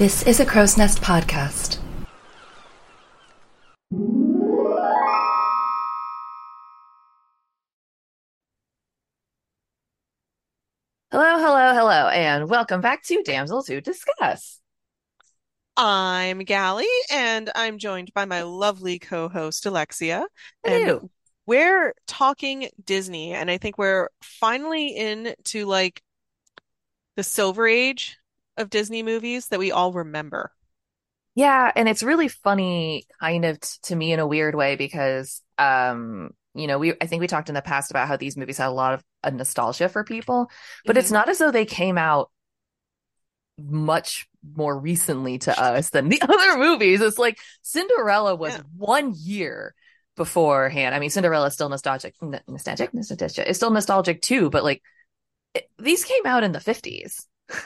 This is a Crow's Nest podcast. Hello, hello, hello, and welcome back to Damsels Who Discuss. I'm Gallie, and I'm joined by my lovely co-host Alexia. And Hello. we're talking Disney, and I think we're finally into like the silver age of Disney movies that we all remember. Yeah, and it's really funny, kind of t to me in a weird way, because um, you know, we I think we talked in the past about how these movies had a lot of a nostalgia for people, but it's hmm not as though they came out much more recently to us than the other movies. It's like Cinderella was Yeah. one year beforehand. I mean, Cinderella is still nostalgic, nostalgic, nostalgia. It's still nostalgic too, but like it, these came out in the 50s.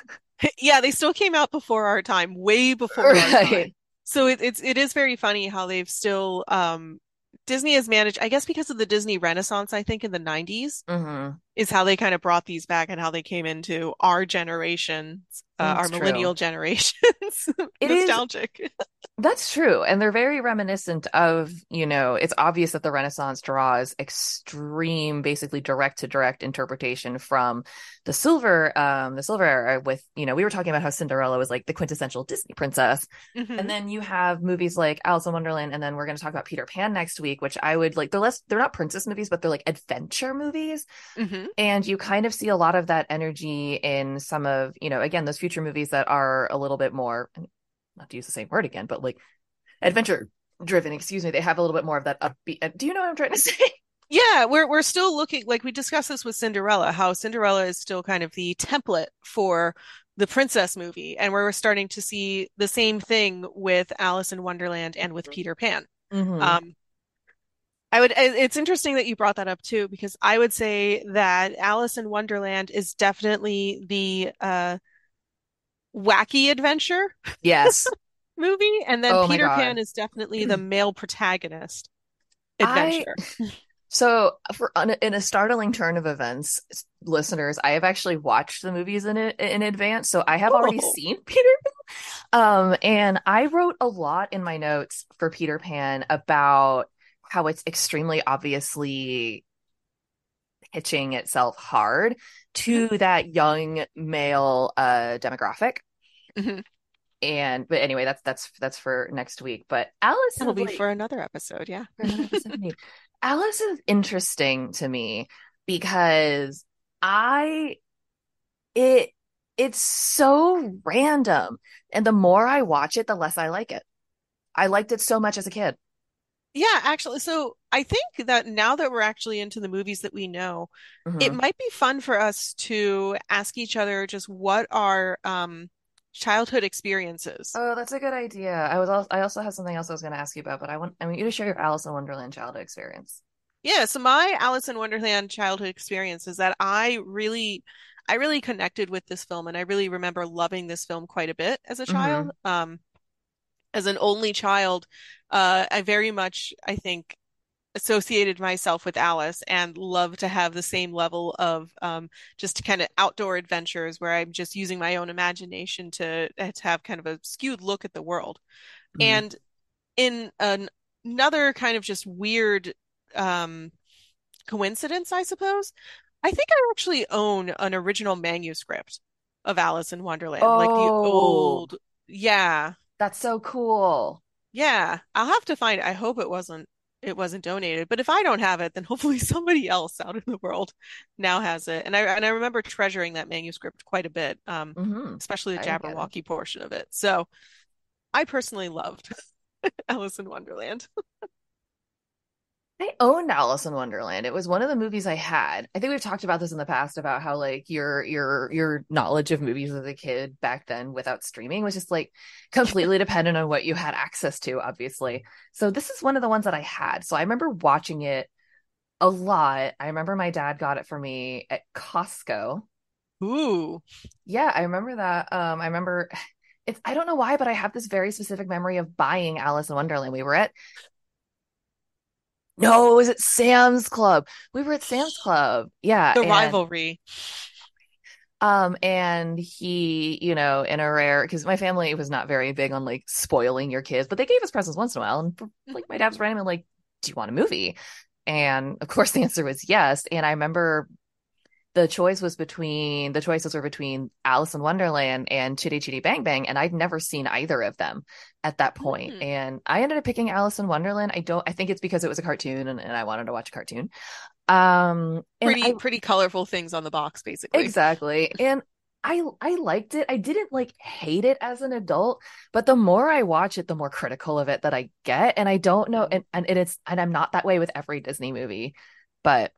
Yeah, they still came out before our time, way before our time. So it, it's it is very funny how they've still um Disney has managed, I guess because of the Disney Renaissance, I think in the 90s. hmm is how they kind of brought these back and how they came into our generation, uh, our true. millennial generations. It is Nostalgic. That's true. And they're very reminiscent of, you know, it's obvious that the Renaissance draws extreme, basically direct to direct interpretation from the silver, um, the silver era with, you know, we were talking about how Cinderella was like the quintessential Disney princess. And hmm then you have movies like Alice in Wonderland, and then we're going to talk about Peter Pan next week, which I would like, they're less, they're not princess movies, but they're like adventure movies. Hmm And you kind of see a lot of that energy in some of, you know, again, those future movies that are a little bit more, not to use the same word again, but like adventure driven, excuse me. They have a little bit more of that upbeat. Do you know what I'm trying to say? Yeah, we're we're still looking like we discussed this with Cinderella, how Cinderella is still kind of the template for the princess movie, and we're starting to see the same thing with Alice in Wonderland and with Peter Pan. hmm Um, I would, it's interesting that you brought that up too, because I would say that Alice in Wonderland is definitely the uh wacky adventure Yes. movie, and then Oh Peter Pan is definitely the male protagonist I, adventure. so for in a startling turn of events, listeners, I have actually watched the movies in it in advance. So I have already Oh, seen Peter Pan. Um, and I wrote a lot in my notes for Peter Pan about how it's extremely obviously hitching itself hard to that young male uh demographic. mhm. And but anyway, that's that's that's for next week. But Alice That'll be like for another episode, yeah. another episode. Alice is interesting to me because I it it's so random. And the more I watch it, the less I like it. I liked it so much as a kid. Yeah, actually, so I think that now that we're actually into the movies that we know, it hmm might be fun for us to ask each other just what our um childhood experiences. Oh, that's a good idea. I was also, I also have something else I was going to ask you about, but I want I want you to share your Alice in Wonderland childhood experience. Yeah, so my Alice in Wonderland childhood experience is that I really I really connected with this film and I really remember loving this film quite a bit as a child. hmm Um, as an only child, uh, I very much, I think, associated myself with Alice and love to have the same level of um, just kind of outdoor adventures where I'm just using my own imagination to, uh, to have kind of a skewed look at the world. hmm And in an, another kind of just weird um, coincidence, I suppose, I think I actually own an original manuscript of Alice in Wonderland, like the Oh, old, yeah. That's so cool. Yeah, I'll have to find. I hope it wasn't it wasn't donated, but if I don't have it, then hopefully somebody else out in the world now has it. And I and I remember treasuring that manuscript quite a bit, um, hmm especially the I get it. Jabberwocky portion of it. So I personally loved Alice in Wonderland. I owned Alice in Wonderland. It was one of the movies I had. I think we've talked about this in the past about how like your your your knowledge of movies as a kid back then without streaming was just like completely dependent on what you had access to, obviously. So this is one of the ones that I had. So I remember watching it a lot. I remember my dad got it for me at Costco. Ooh. Yeah, I remember that. Um, I remember it's I don't know why, but I have this very specific memory of buying Alice in Wonderland. We were at No, it was at Sam's Club. We were at Sam's Club. Yeah, The and rivalry. Um, and he, you know, in a rare because my family was not very big on like spoiling your kids, but they gave us presents once in a while. And like my dad was randomly like, Do you want a movie? And of course the answer was yes. And I remember the choice was between the choices were between Alice in Wonderland and Chitty Chitty Bang Bang, and I'd never seen either of them at that point. Mm. And I ended up picking Alice in Wonderland. I don't I think it's because it was a cartoon and, and I wanted to watch a cartoon. Um Pretty I- pretty colorful things on the box, basically. exactly. And I I liked it. I didn't like hate it as an adult, but the more I watch it, the more critical of it that I get. And I don't know, and, and it's and I'm not that way with every Disney movie, but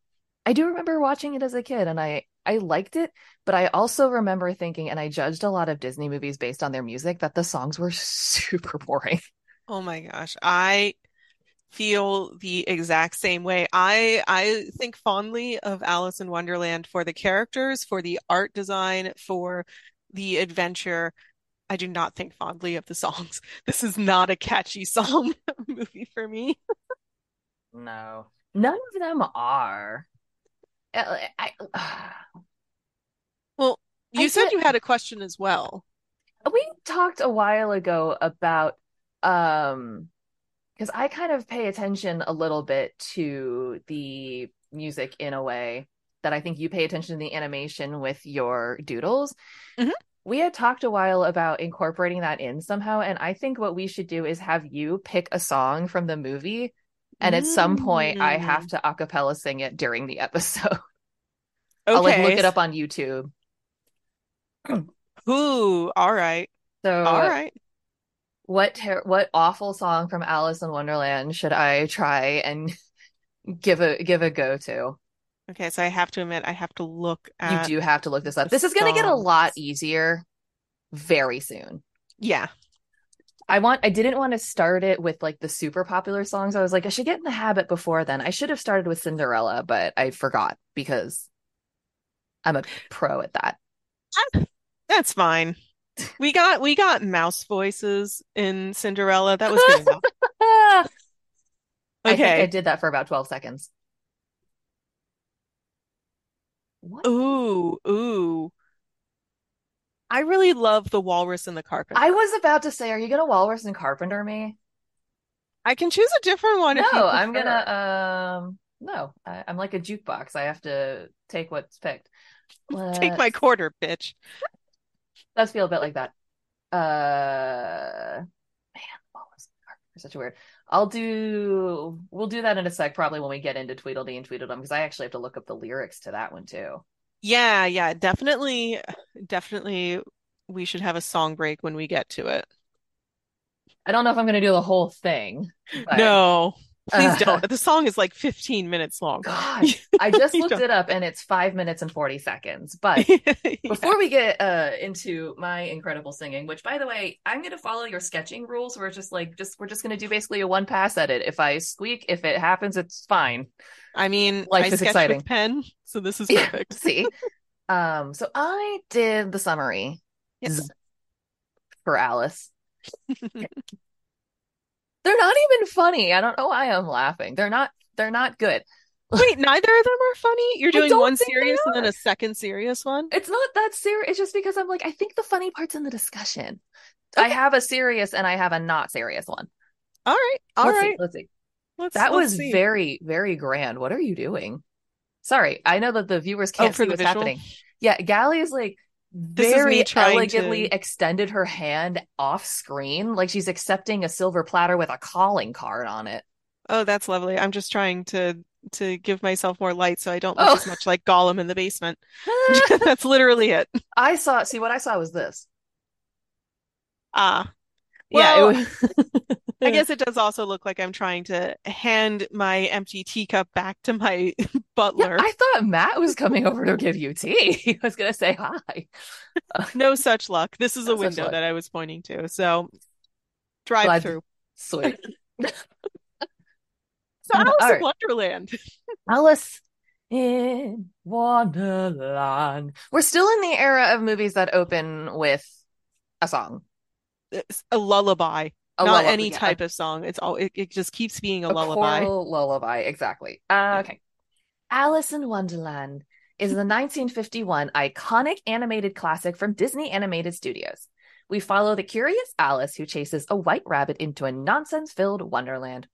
I do remember watching it as a kid and I I liked it, but I also remember thinking, and I judged a lot of Disney movies based on their music, that the songs were super boring. Oh my gosh. I feel the exact same way. I I think fondly of Alice in Wonderland for the characters, for the art design, for the adventure. I do not think fondly of the songs. This is not a catchy song movie for me. No, none of them are. Uh, I, I, Well, you I said you had a question as well. we talked a while ago about um because I kind of pay attention a little bit to the music in a way that I think you pay attention to the animation with your doodles. Mhm. We had talked a while about incorporating that in somehow, and I think what we should do is have you pick a song from the movie, and at some point I have mm. to a cappella sing it during the episode. Okay. I'll like look it up on YouTube. Ooh, all right. So All right. what ter- what awful song from Alice in Wonderland should I try and give a give a go to? Okay, so I have to admit I have to look You do have to look this up. This is going to get a lot easier very soon. Yeah. I want I didn't want to start it with like the super popular songs. I was like I should get in the habit before then. I should have started with Cinderella, but I forgot because I'm a pro at that. That's fine. We got we got mouse voices in Cinderella. That was good enough. I think I did that for about 12 seconds. What? Ooh, ooh. I really love the Walrus and the Carpenter. I was about to say, are you gonna walrus and carpenter me? I can choose a different one if you No, I'm gonna um no, I, I'm like a jukebox. I have to take what's picked. take my quarter, bitch. does feel a bit like that. Uh man, walrus and carpenter, such a weird. I'll do we'll do that in a sec, probably when we get into Tweedledee and Tweedledum, because I actually have to look up the lyrics to that one too. Yeah, yeah, definitely, definitely we should have a song break when we get to it. I don't know if I'm gonna do the whole thing, but No, please uh, don't. The song is like 15 minutes long. gosh, I just looked don't- it up and it's five minutes and 40 seconds. But Yeah. Before we get uh into my incredible singing, which by the way, I'm gonna follow your sketching rules. We're just like just we're just gonna do basically a one pass edit. If I squeak, if it happens, it's fine. I mean, Life I is exciting. with pen, so this is Yeah, perfect. see. Um, so I did the summary Yes. for Alice. They're not even funny. I don't know why I'm laughing. They're not they're not good. Wait, neither of them are funny? You're doing one serious and then a second serious one? It's not that serious. It's just because I'm like, I think the funny part's in the discussion. I have a serious and I have a not serious one. All right, all let's right. see. Let's see. Let's That let's was see. very, very grand. What are you doing? Sorry, I know that the viewers Oh, can't for see what's visual? happening. Yeah, Gally is like very elegantly to- extended her hand off screen, like she's accepting a silver platter with a calling card on it. Oh, that's lovely. I'm just trying to to give myself more light so I don't look Oh. as much like Gollum in the basement. That's literally it. I saw. See, what I saw was this. Ah, Well, it was. I guess it does also look like I'm trying to hand my empty teacup back to my butler. Yeah. I thought Matt was coming over to give you tea. He was gonna say hi. No such luck. This is No a window that I was pointing to. So drive Glad- through. Sweet. So Alice All in. Wonderland. Alice in Wonderland. We're still in the era of movies that open with a song. A lullaby, A not lullaby, any yeah, type of song. It's all it, it just keeps being a a lullaby. lullaby, exactly. Uh, okay. Alice in Wonderland. is the 1951 iconic animated classic from Disney Animated Studios. We follow the curious Alice who chases a white rabbit into a nonsense filled wonderland.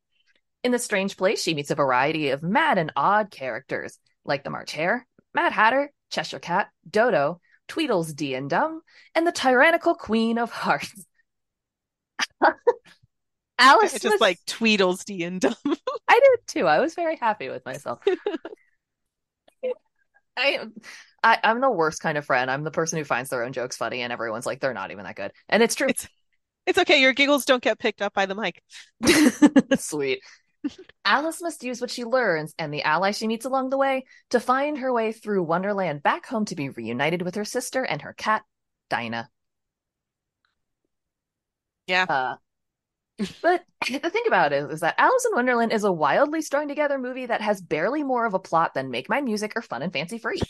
In the strange place, she meets a variety of mad and odd characters, like the March Hare, Mad Hatter, Cheshire Cat, Dodo, Tweedles d and Dum, and the tyrannical Queen of Hearts. Alice It's was- just like Tweedles D and Dumb. I did too. I was very happy with myself. I, I I'm the worst kind of friend. I'm the person who finds their own jokes funny, and everyone's like, they're not even that good, and it's true. It's It's okay, your giggles don't get picked up by the mic. Sweet. Alice must use what she learns and the ally she meets along the way to find her way through Wonderland back home to be reunited with her sister and her cat, Dinah. Yeah. Uh, but the thing about it is that Alice in Wonderland is a wildly strung together movie that has barely more of a plot than Make Mine Music or Fun and Fancy Free.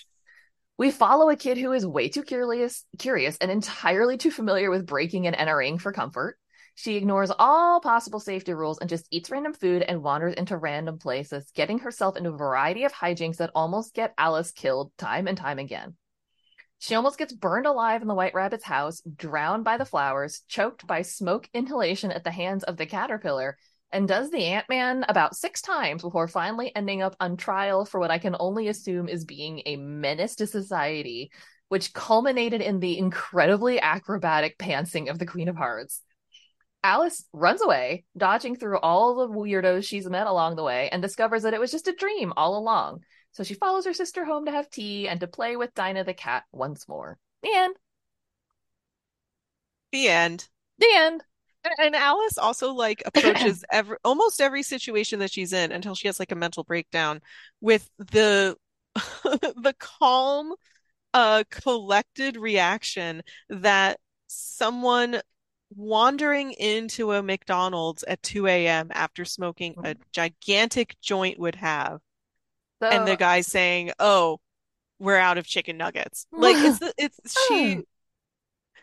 We follow a kid who is way too curious, curious and entirely too familiar with breaking and entering for comfort. She ignores all possible safety rules and just eats random food and wanders into random places, getting herself into a variety of hijinks that almost get Alice killed time and time again. She almost gets burned alive in the White Rabbit's house, drowned by the flowers, choked by smoke inhalation at the hands of the caterpillar, and does the Ant Man about six times before finally ending up on trial for what I can only assume is being a menace to society, which culminated in the incredibly acrobatic pantsing of the Queen of Hearts. Alice runs away, dodging through all the weirdos she's met along the way, and discovers that it was just a dream all along. So she follows her sister home to have tea and to play with Dinah the cat once more. The end. The end. The end. And Alice also like approaches every almost every situation that she's in until she has like a mental breakdown with the the calm, uh, collected reaction that someone wandering into a McDonald's at 2 a.m. after smoking a gigantic joint would have, So, and the guy saying, "Oh, we're out of chicken nuggets." Like it's the, it's she.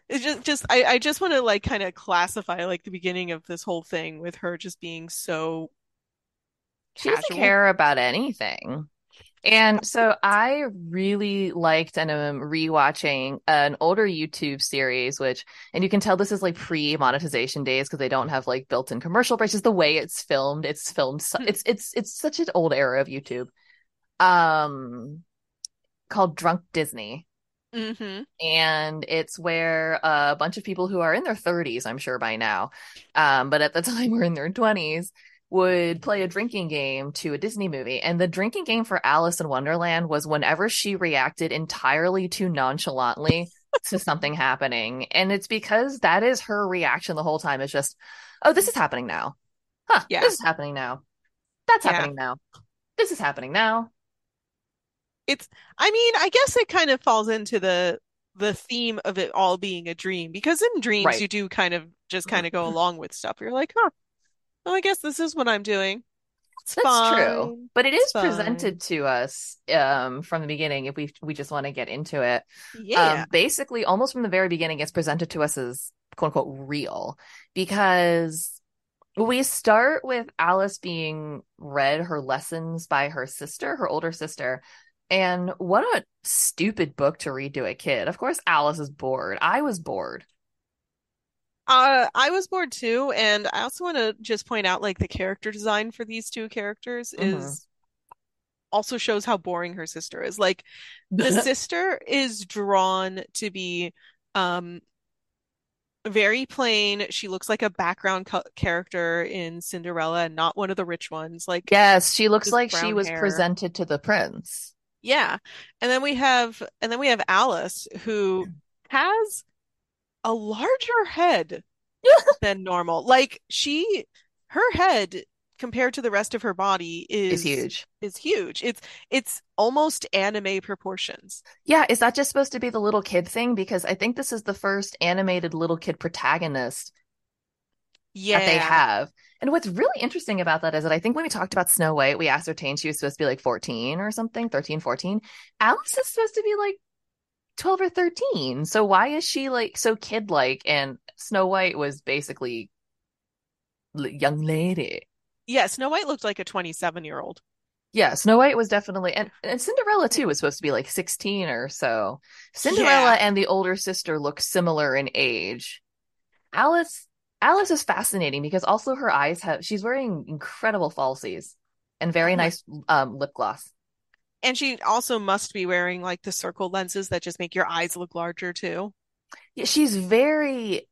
It's just, just I, I just want to like kind of classify like the beginning of this whole thing with her just being so she doesn't care about anything. And so I really liked and am rewatching an older YouTube series, which, and you can tell this is like pre monetization days because they don't have like built in commercial breaks. Just the way it's filmed, it's filmed. Hmm. It's it's it's such an old era of YouTube. Um, called Drunk Disney. hmm and it's where a bunch of people who are in their 30s, I'm sure by now, um, but at the time were in their 20s, would play a drinking game to a Disney movie. And the drinking game for Alice in Wonderland was whenever she reacted entirely too nonchalantly to something happening. And it's because that is her reaction the whole time is just, oh, this is happening now. Huh, Yeah. this is happening now. That's Yeah. happening now. This is happening now. It's i mean, I guess it kind of falls into the the theme of it all being a dream because in dreams Right. you do kind of just kind of go along with stuff. You're like, huh, well, I guess this is what I'm doing. It's That's true. fine. But it is It's fine. presented to us um from the beginning if we we just want to get into it. Yeah. Um basically almost from the very beginning it's presented to us as quote unquote real because we start with Alice being read her lessons by her sister, her older sister. And what a stupid book to read to a kid. Of course Alice is bored. I was bored. Uh, I was bored too, and I also want to just point out like the character design for these two characters Mhm. is also shows how boring her sister is. Like the sister is drawn to be um very plain. She looks like a background co character in Cinderella and not one of the rich ones. Like yes, she looks like she was hair. presented to the prince. Yeah. And then we have and then we have Alice who has a larger head than normal. Like she her head compared to the rest of her body Is is huge. is huge. It's it's almost anime proportions. Yeah, is that just supposed to be the little kid thing? Because I think this is the first animated little kid protagonist Yeah. that they have. And what's really interesting about that is that I think when we talked about Snow White, we ascertained she was supposed to be like 14 or something, 13, 14. Alice is supposed to be like 12 or 13. So why is she like so kid like? And Snow White was basically young lady. Yeah, Snow White looked like a 27 year old. Yeah, Snow White was definitely and, and Cinderella too was supposed to be like 16 or so. Cinderella Yeah. and the older sister look similar in age. Alice Alice is fascinating because also her eyes have she's wearing incredible falsies and very nice um lip gloss. And she also must be wearing like the circle lenses that just make your eyes look larger too. Yeah, she's very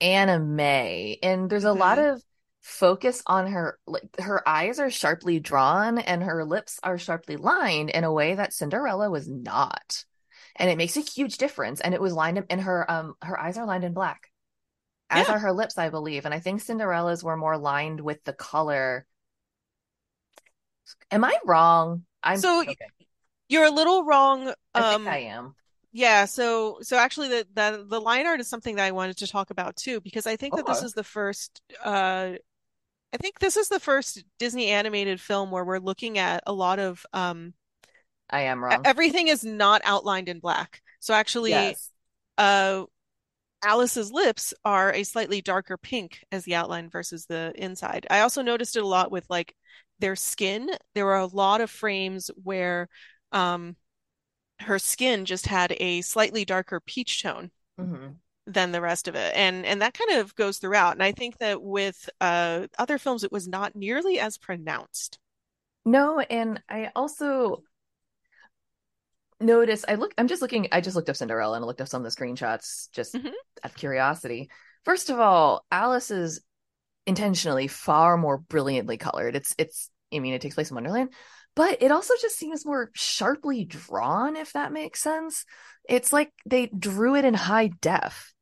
anime and there's a lot Mhm. of focus on her like her eyes are sharply drawn and her lips are sharply lined in a way that Cinderella was not. And it makes a huge difference and it was lined in and her um her eyes are lined in black. As Yeah. are her lips, I believe. And I think Cinderella's were more lined with the color. Am I wrong? I'm So okay. You're a little wrong. I Um, think I am. yeah, so so actually the, the the line art is something that I wanted to talk about too, because I think that this is the first uh I think this is the first Disney animated film where we're looking at a lot of um I am wrong. everything is not outlined in black. So actually Yes. uh Alice's lips are a slightly darker pink as the outline versus the inside. I also noticed it a lot with like their skin. There were a lot of frames where um her skin just had a slightly darker peach tone hmm than the rest of it. And and that kind of goes throughout. And I think that with uh other films it was not nearly as pronounced. No, and I also noticed I look I'm just looking I just looked up Cinderella and I looked up some of the screenshots just Mhm. out of curiosity. First of all, Alice is intentionally far more brilliantly colored. It's it's I mean it takes place in Wonderland, but it also just seems more sharply drawn if that makes sense. It's like they drew it in high def.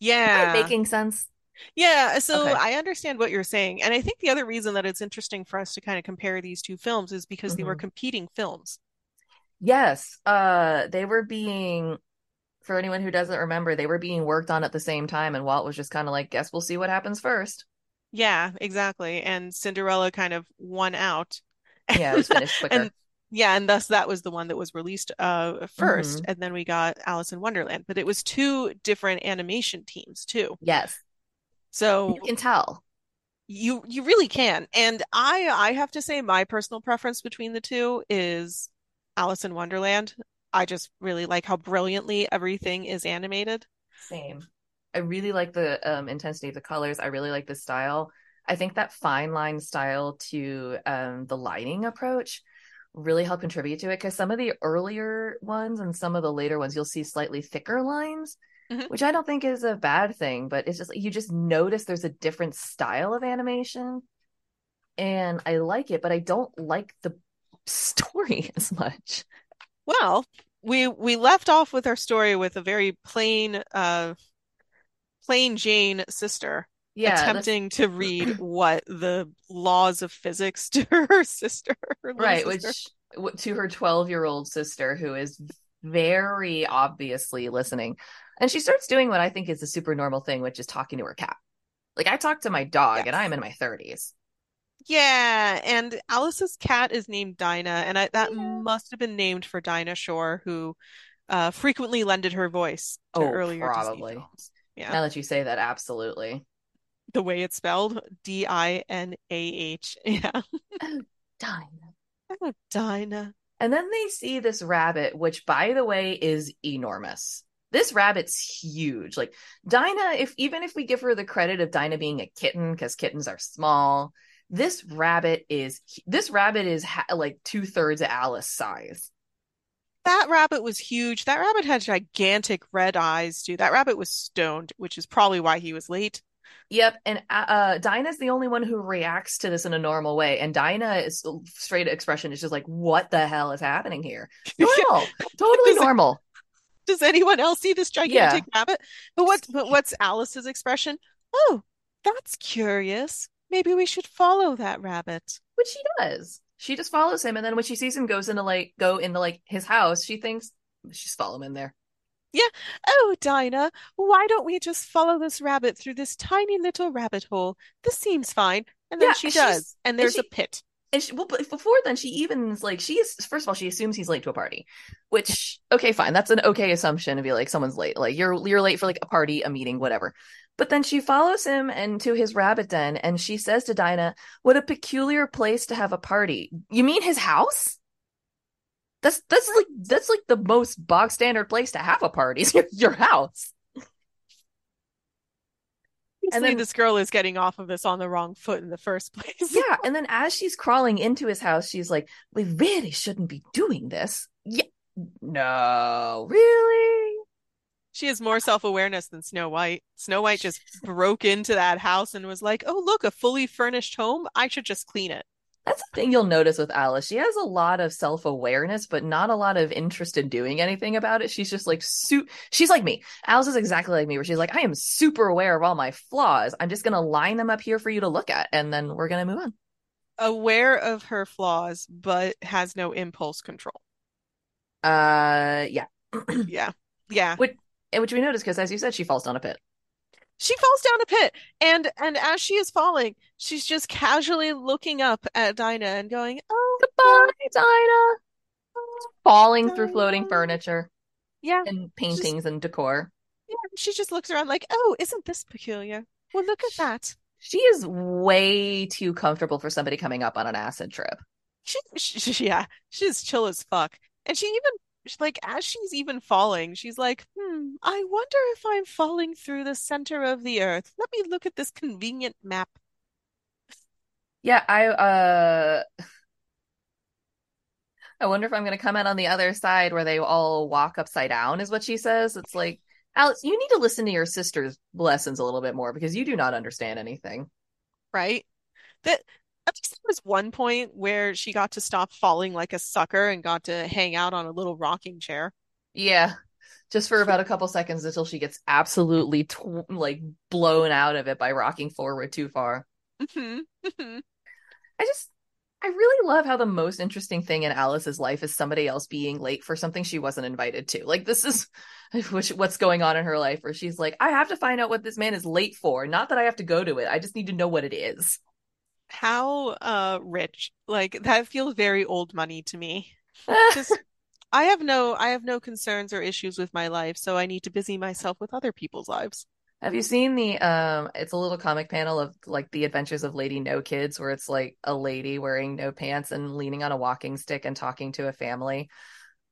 Yeah. making sense? Yeah, so Okay. I understand what you're saying. And I think the other reason that it's interesting for us to kind of compare these two films is because they were Mhm. competing films. Yes, uh they were being for anyone who doesn't remember, they were being worked on at the same time and Walt was just kind of like, guess we'll see what happens first. Yeah, exactly. And Cinderella kind of won out. Yeah, it was finished quicker. And yeah, and thus that was the one that was released uh first, Mhm. and then we got Alice in Wonderland. But it was two different animation teams too. Yes. So You can tell. you you really can. And I I have to say my personal preference between the two is Alice in Wonderland. I just really like how brilliantly everything is animated. Same. I really like the um, intensity of the colors. I really like the style. I think that fine line style to um, the lighting approach really helped contribute to it because some of the earlier ones and some of the later ones, you'll see slightly thicker lines, Mhm. which I don't think is a bad thing, but it's just you just notice there's a different style of animation. And I like it, but I don't like the story as much. Well, we we left off with our story with a very plain uh plain Jane sister Yeah, that's- attempting to read what the laws of physics to her sister, her right sister. which to her 12 year old sister who is very obviously listening and she starts doing what i think is a super normal thing which is talking to her cat like i talk to my dog and i'm in my 30s Yeah, and Alice's cat is named Dinah, and I, that must have been named for Dinah Shore, who uh, frequently lended her voice to Oh, earlier Disney probably. films. Yeah, now that you say that absolutely the way it's spelled, D-I-N-A-H. Yeah, Dinah. Oh, Dinah. and then they see this rabbit which by the way is enormous this rabbit's huge like dinah if even if we give her the credit of dinah being a kitten because kittens are small this rabbit is this rabbit is ha- like two-thirds of alice size That rabbit was huge. That rabbit had gigantic red eyes, too. That rabbit was stoned, which is probably why he was late. Yep, and uh, uh, Dinah's the only one who reacts to this in a normal way, and Dinah is straight expression is just like, "What the hell is happening here?" Normal, totally Does normal. Does anyone else see this gigantic rabbit? But what's but what's Alice's expression? Oh, that's curious. Maybe we should follow that rabbit. Which she does. She just follows him, and then when she sees him goes into like go into like his house, she thinks she's follow him in there. Yeah. Oh, Dinah, why don't we just follow this rabbit through this tiny little rabbit hole? This seems fine. And then Yeah, she does. And and there's a pit. And she, well, but before then, she even is like she is. First of all, she assumes he's late to a party, which okay, fine, that's an okay assumption to be like someone's late. Like you're you're late for like a party, a meeting, whatever. But then she follows him into his rabbit den and she says to Dinah, What a peculiar place to have a party. You mean his house? That's that's like that's like the most bog standard place to have a party, is your, your house. And then this girl is getting off of this on the wrong foot in the first place. yeah, and then as she's crawling into his house, she's like, "We really shouldn't be doing this." Yeah, no, really. She has more self awareness than Snow White. Snow White just broke into that house and was like, "Oh, look, a fully furnished home. I should just clean it." That's the thing you'll notice with Alice. She has a lot of self awareness, but not a lot of interest in doing anything about it. She's just like, su- she's like me. Alice is exactly like me, where she's like, I am super aware of all my flaws. I'm just going to line them up here for you to look at, and then we're going to move on. Aware of her flaws, but has no impulse control. Uh, yeah. yeah. Yeah. Which, which we notice because, as you said, she falls down a pit. She falls down a pit and and as she is falling she's just casually looking up at dinah and going oh goodbye dinah. Oh, falling dinah. through floating furniture. Yeah. And paintings and decor. Yeah she just looks around like oh isn't this peculiar? Well look at that. She is way too comfortable for somebody coming up on an acid trip. She, she yeah she's chill as fuck. And she even like as she's even falling, she's like, "Hmm, I wonder if I'm falling through the center of the earth. Let me look at this convenient map." Yeah, I uh I wonder if I'm going to come out on the other side where they all walk upside down is what she says. It's like, "Alex, you need to listen to your sister's lessons a little bit more because you do not understand anything." Right? That there was one point where she got to stop falling like a sucker and got to hang out on a little rocking chair. Yeah, just for about a couple seconds until she gets absolutely tw- like blown out of it by rocking forward too far. Mm-hmm. Mm-hmm. I just, I really love how the most interesting thing in Alice's life is somebody else being late for something she wasn't invited to. Like this is which what's going on in her life where she's like, I have to find out what this man is late for. Not that I have to go to it. I just need to know what it is how uh rich like that feels very old money to me. Just i have no i have no concerns or issues with my life so i need to busy myself with other people's lives. Have you seen the um it's a little comic panel of like the adventures of lady no kids where it's like a lady wearing no pants and leaning on a walking stick and talking to a family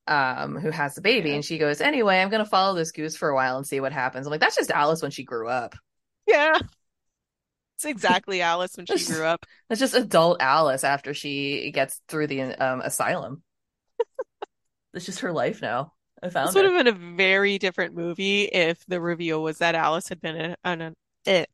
um who has a baby yeah. and she goes anyway i'm gonna follow this goose for a while and see what happens. I'm like that's just alice when she grew up. Yeah it's exactly Alice when she grew up. It's just adult Alice after she gets through the um, asylum. it's just her life now. I found this would have been a very different movie if the reveal was that Alice had been in an,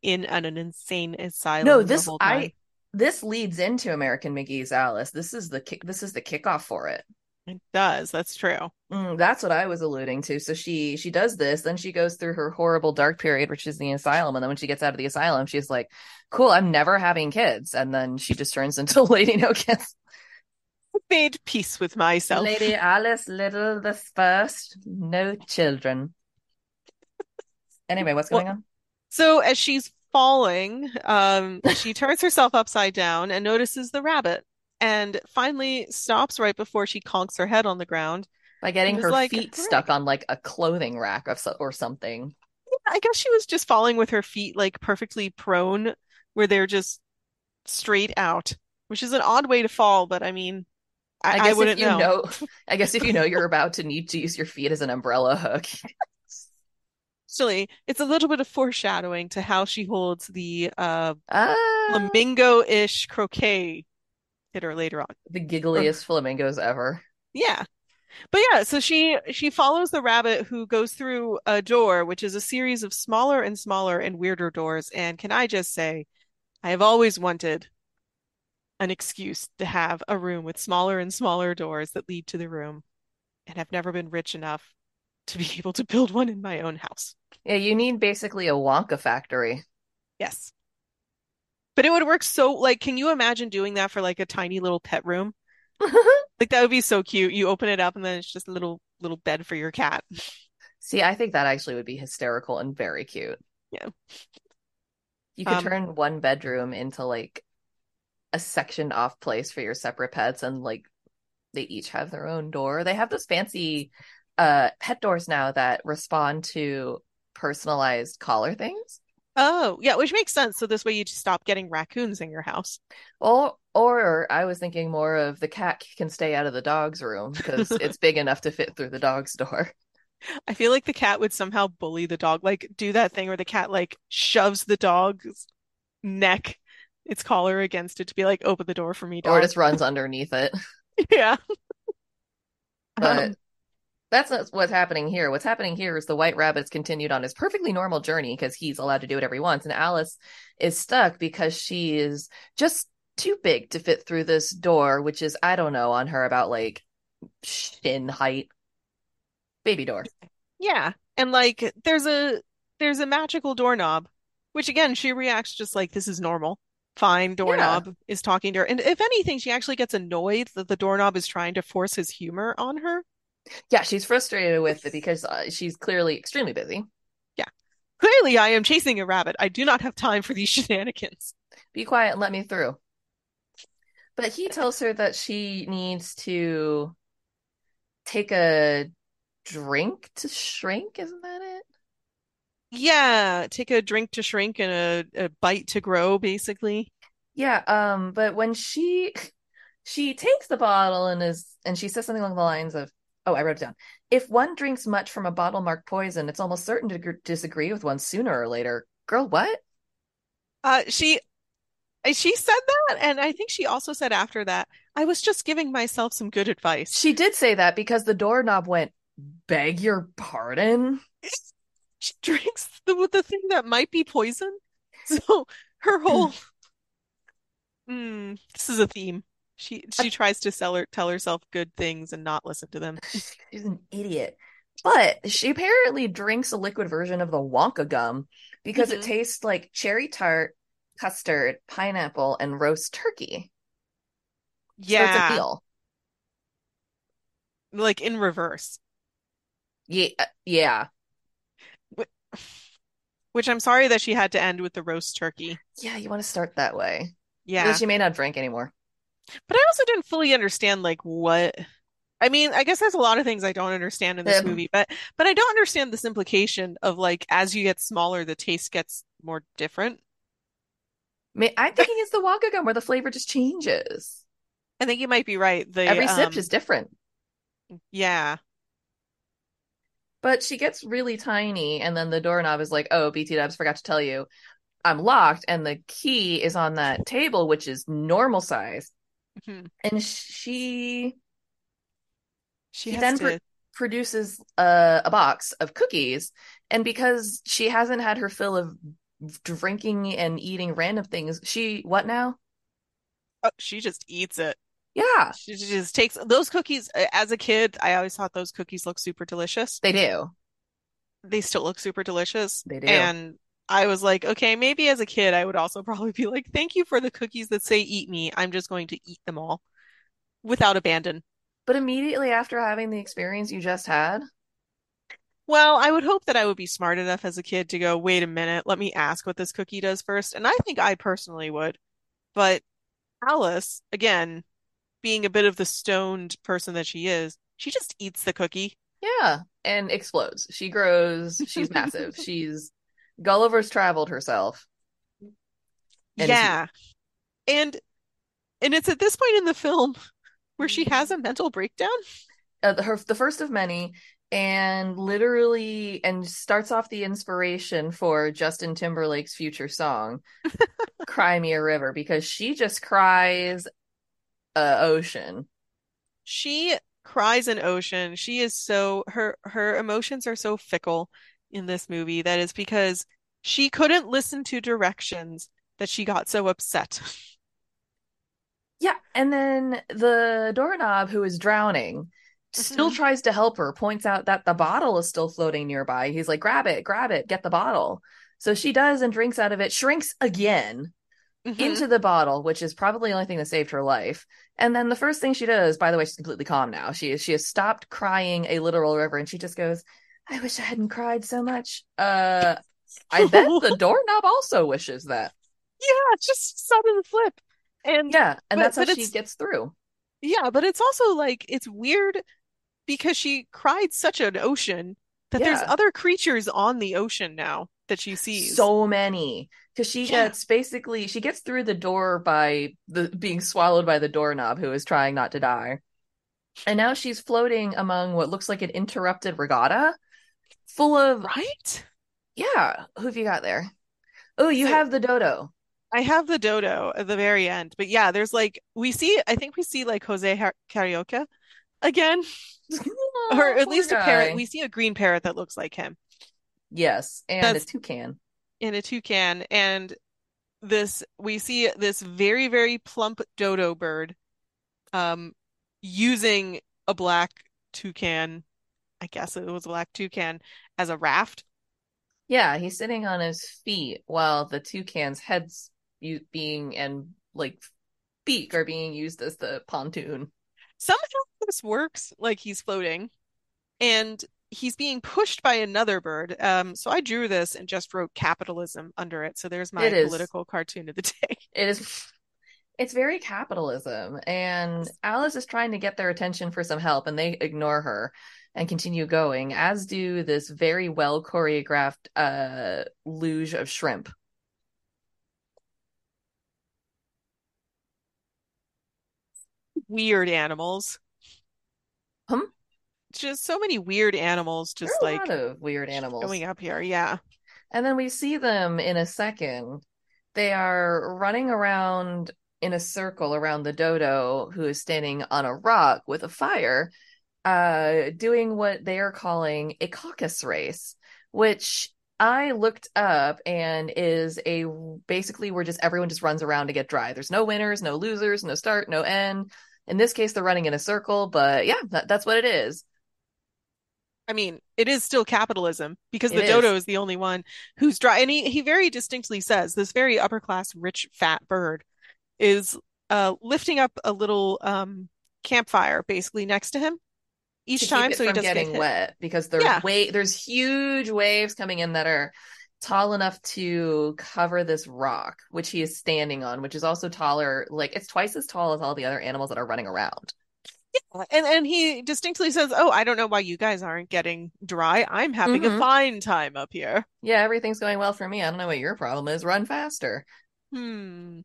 in an, an insane asylum. No, this I this leads into American McGee's Alice. This is the kick. This is the kickoff for it. It does. That's true. Mm, that's what I was alluding to. So she she does this, then she goes through her horrible dark period, which is the asylum, and then when she gets out of the asylum, she's like, "Cool, I'm never having kids," and then she just turns into Lady No Kids. Made peace with myself. Lady Alice Liddell the first, no children. anyway, what's going well, on? So as she's falling, um, she turns herself upside down and notices the rabbit and finally stops right before she conks her head on the ground by getting her like, feet stuck on like a clothing rack of or something. Yeah, I guess she was just falling with her feet like perfectly prone, where they're just straight out, which is an odd way to fall. But I mean, I, I guess I wouldn't if you know. know. I guess if you know you're about to need to use your feet as an umbrella hook. Actually, it's a little bit of foreshadowing to how she holds the uh, uh... flamingo-ish croquet later on. The giggliest flamingos ever. Yeah. But yeah, so she she follows the rabbit who goes through a door, which is a series of smaller and smaller and weirder doors. And can I just say, I have always wanted an excuse to have a room with smaller and smaller doors that lead to the room, and I've never been rich enough to be able to build one in my own house. Yeah, you need basically a Wonka factory. Yes. But it would work so like can you imagine doing that for like a tiny little pet room? like that would be so cute. You open it up and then it's just a little little bed for your cat. See, I think that actually would be hysterical and very cute. Yeah. You could um, turn one bedroom into like a sectioned off place for your separate pets and like they each have their own door. They have those fancy uh pet doors now that respond to personalized collar things. Oh, yeah, which makes sense. So this way you just stop getting raccoons in your house. Or, or I was thinking more of the cat can stay out of the dog's room because it's big enough to fit through the dog's door. I feel like the cat would somehow bully the dog, like do that thing where the cat like shoves the dog's neck, its collar against it to be like, open the door for me, Or just runs underneath it. Yeah. But Um, that's not what's happening here. What's happening here is the White Rabbit's continued on his perfectly normal journey because he's allowed to do whatever he wants, and Alice is stuck because she is just too big to fit through this door, which is I don't know on her about like shin height, baby door. yeah. And like there's a there's a magical doorknob, which again she reacts just like this is normal. Fine, doorknob is talking to her. And if anything, she actually gets annoyed that the doorknob is trying to force his humor on her. Yeah, she's frustrated with it because uh, she's clearly extremely busy. Yeah. Clearly, I am chasing a rabbit. I do not have time for these shenanigans. Be quiet and let me through. But he tells her that she needs to take a drink to shrink, isn't that it? Yeah, take a drink to shrink and a, a bite to grow, basically. Yeah, um, but when she she takes the bottle and is and she says something along the lines of, "Oh, I wrote it down. If one drinks much from a bottle marked poison, it's almost certain to gr- disagree with one sooner or later." Girl, what? Uh, she she said that, and I think she also said after that, I was just giving myself some good advice. She did say that because the doorknob went, "Beg your pardon." She drinks the the thing that might be poison. So her whole mm, this is a theme. She she tries to sell her tell herself good things and not listen to them. She's an idiot. But she apparently drinks a liquid version of the Wonka gum because it Mhm. tastes like cherry tart, custard, pineapple, and roast turkey. So it's a Yeah, deal. like in reverse. Yeah, yeah. Which I'm sorry that she had to end with the roast turkey. Yeah, you want to start that way. Yeah. Though she may not drink anymore. But I also didn't fully understand like what I mean, I guess there's a lot of things I don't understand in this Um, movie, but but I don't understand this implication of like as you get smaller, the taste gets more different. May- I'm thinking it's the Wonka gum where the flavor just changes. I think you might be right. The Every sip um is different. yeah. But she gets really tiny, and then the doorknob is like, "Oh, BT Dubs forgot to tell you, I'm locked, and the key is on that table, which is normal size." Mhm. And she She He has then to pro- produces a, a box of cookies, and because she hasn't had her fill of drinking and eating random things, she what now? oh, she just eats it. Yeah, She just takes those cookies uh, as a kid, I always thought those cookies looked super delicious. they do. They still look super delicious. They do. And I was like, okay, maybe as a kid I would also probably be like, thank you for the cookies that say eat me. I'm just going to eat them all without abandon. But immediately after having the experience you just had, Well, I would hope that I would be smart enough as a kid to go, wait a minute, let me ask what this cookie does first. And I think I personally would. But Alice, again, being a bit of the stoned person that she is, she just eats the cookie. yeah, and explodes. She grows. She's massive. She's Gulliver's traveled herself. And Yeah. And and it's at this point in the film where she has a mental breakdown. uh, her the first of many and literally and starts off the inspiration for Justin Timberlake's future song Cry Me a River because she just cries uh, ocean. She cries an ocean. She is so her her emotions are so fickle in this movie that is because she couldn't listen to directions that she got so upset. Yeah, and then the doorknob who is drowning still Mhm. tries to help her, points out that the bottle is still floating nearby. He's like, "Grab it, grab it, get the bottle." So she does and drinks out of it, shrinks again. Mhm. into the bottle, which is probably the only thing that saved her life. And then the first thing she does, by the way, she's completely calm now. She is she has stopped crying a literal river, and she just goes, "I wish I hadn't cried so much." Uh, I bet the doorknob also wishes that. Yeah, just sudden flip. And Yeah, and But- that's how she gets through. yeah, but it's also like it's weird because she cried such an ocean that there's other creatures on the ocean now. that she sees. So many. Because she Yeah. gets basically she gets through the door by the being swallowed by the doorknob who is trying not to die. And now she's floating among what looks like an interrupted regatta full of right? yeah. Who have you got there? Oh, you So- have the dodo. I have the dodo at the very end, but yeah, there's like we see. I think we see like Jose Har- Carioca again, or at least a parrot. We see a green parrot that looks like him Yes, and That's- a toucan. in a toucan, and this we see this very very plump dodo bird, um, using a black toucan. I guess it was a black toucan as a raft. Yeah, he's sitting on his feet while the toucan's heads being and like beak are being used as the pontoon. somehow this works like he's floating and he's being pushed by another bird um so i drew this and just wrote capitalism under it so there's my political cartoon of the day It is it's very capitalism and Alice is trying to get their attention for some help and they ignore her and continue going as do this very well choreographed uh luge of shrimp. weird animals Hmm? just so many weird animals just like lot of weird animals. showing up here yeah And then we see them in a second. They are running around in a circle around the dodo who is standing on a rock with a fire, uh, doing what they are calling a caucus race, which I looked up and is a basically where just everyone just runs around to get dry. There's no winners, no losers, no start, no end. In this case, they're running in a circle, but yeah, that, that's what it is. I mean, it is still capitalism because It the is. dodo is the only one who's dry. And he, he very distinctly says this very upper class, rich, fat bird is uh, lifting up a little um, campfire basically next to him each time so he doesn't get getting hit. wet because there's Yeah. wa- there's huge waves coming in that are tall enough to cover this rock which he is standing on which is also taller like it's twice as tall as all the other animals that are running around Yeah. And and he distinctly says, "Oh, I don't know why you guys aren't getting dry. I'm having a Mhm. fine time up here." yeah everything's going well for me i don't know what your problem is run faster Hmm.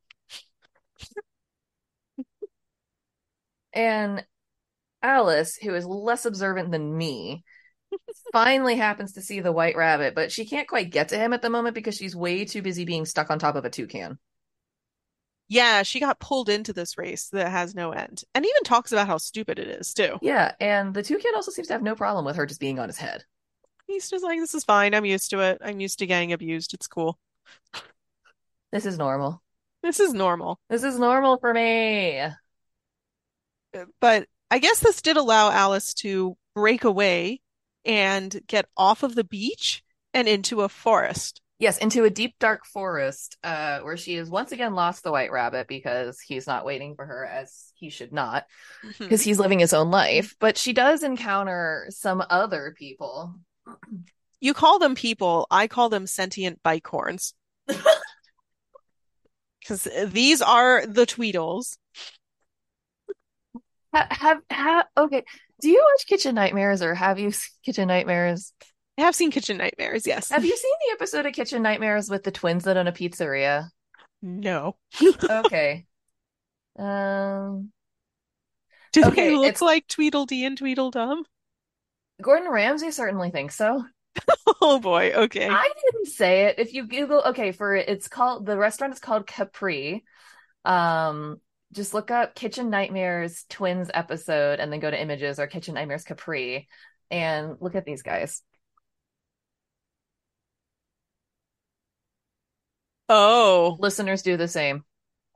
And alice who is less observant than me finally happens to see the white rabbit but she can't quite get to him at the moment because she's way too busy being stuck on top of a toucan Yeah, she got pulled into this race that has no end, and even talks about how stupid it is too. yeah and the toucan also seems to have no problem with her just being on his head He's just like, "This is fine. I'm used to it. I'm used to getting abused. It's cool. this is normal This is normal." This is normal for me. But I guess this did allow Alice to break away and get off of the beach and into a forest. Yes, into a deep dark forest, uh, where she has once again lost the white rabbit because he's not waiting for her as he should not, because he's living his own life. But she does encounter some other people. You call them people, I call them sentient bike horns. Because these are the Tweedles. Ha- have have okay. Do you watch Kitchen Nightmares or have you seen Kitchen Nightmares? I have seen Kitchen Nightmares, yes. Have you seen the episode of Kitchen Nightmares with the twins that own a pizzeria? No. Okay. Um, Do Okay, they look it's- like Tweedledee and Tweedledum? Gordon Ramsay certainly thinks so. Oh boy, okay. I didn't say it. If you Google, okay, for it's called the restaurant is called Capri. Um, just look up Kitchen Nightmares Twins episode and then go to images or Kitchen Nightmares Capri and look at these guys. Oh. Listeners do the same.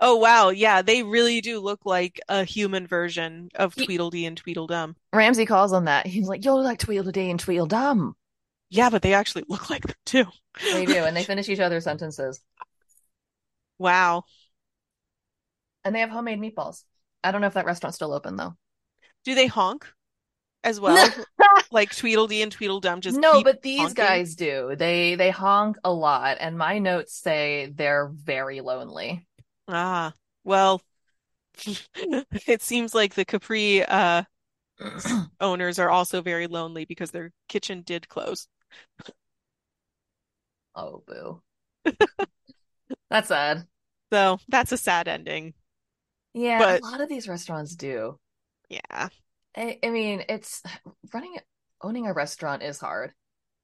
Oh wow, yeah, they really do look like a human version of Tweedledee and Tweedledum. Ramsay calls on that. He's like, "You're like Tweedledee and Tweedledum." Yeah, but they actually look like them too. They do, and they finish each other's sentences. Wow. And they have homemade meatballs. I don't know if that restaurant's still open though. Do they honk as well? Like Tweedledee and Tweedledum just no, but these honking? guys do. They they honk a lot, and my notes say they're very lonely. Ah, well, it seems like the Capri uh owners are also very lonely because their kitchen did close. Oh, boo. That's sad. So that's a sad ending. Yeah, But- a lot of these restaurants do. Yeah. I, I mean, it's running, owning a restaurant is hard.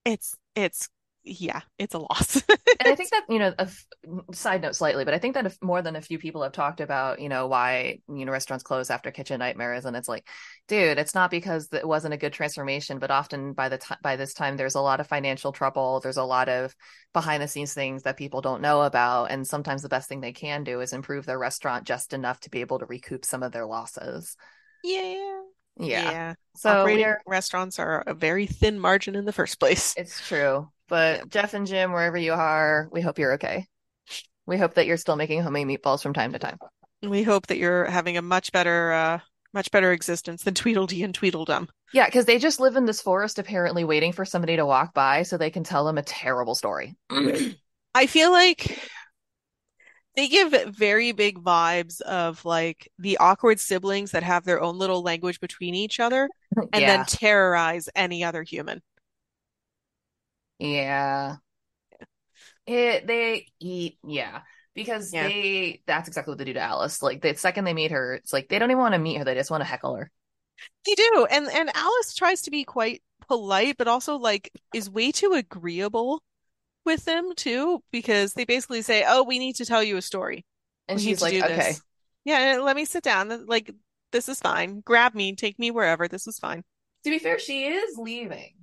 It's it's yeah, it's a loss. And I think that, you know, a f- side note slightly, but I think that if more than a few people have talked about, you know, why, you know, restaurants close after kitchen nightmares. And it's like, dude, it's not because it wasn't a good transformation, but often by the time, by this time, there's a lot of financial trouble. There's a lot of behind the scenes things that people don't know about. And sometimes the best thing they can do is improve their restaurant just enough to be able to recoup some of their losses. Yeah. Yeah. Yeah. So Operating restaurants are a very thin margin in the first place. it's true. But. Jeff and Jim, wherever you are, we hope you're okay. We hope that you're still making homemade meatballs from time to time. We hope that you're having a much better uh much better existence than Tweedledee and Tweedledum. Yeah, because they just live in this forest apparently waiting for somebody to walk by so they can tell them a terrible story. I feel like they give very big vibes of like the awkward siblings that have their own little language between each other and yeah. then terrorize any other human. Yeah. It, they eat, yeah. Because Yeah. they that's exactly what they do to Alice. Like the second they meet her, it's like they don't even want to meet her, they just want to heckle her. They do. And and Alice tries to be quite polite, but also like is way too agreeable with them too, because they basically say, "Oh, we need to tell you a story. And We she's like, okay. this." Yeah, let me sit down. Like this is fine. Grab me, take me wherever. This is fine. To be fair, she is leaving.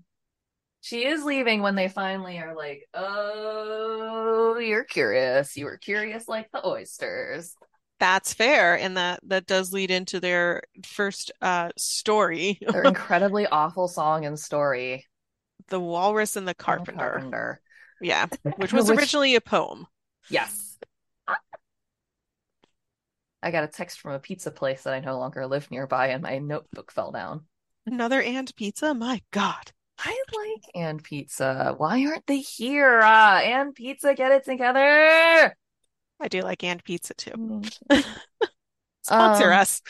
She is leaving when they finally are like, oh, you're curious. You were curious like the oysters. That's fair, and that that does lead into their first uh story, Their incredibly awful song and story. The Walrus and the on the Carpenter. Carpenter. Yeah, which was Which- originally a poem. Yes. I got a text from a pizza place that I no longer live nearby, and my notebook fell down. Another and pizza? My God. I like and pizza. Why aren't they here? Uh, and pizza, get it together. I do like and pizza too. Mm. Sponsor Um, us.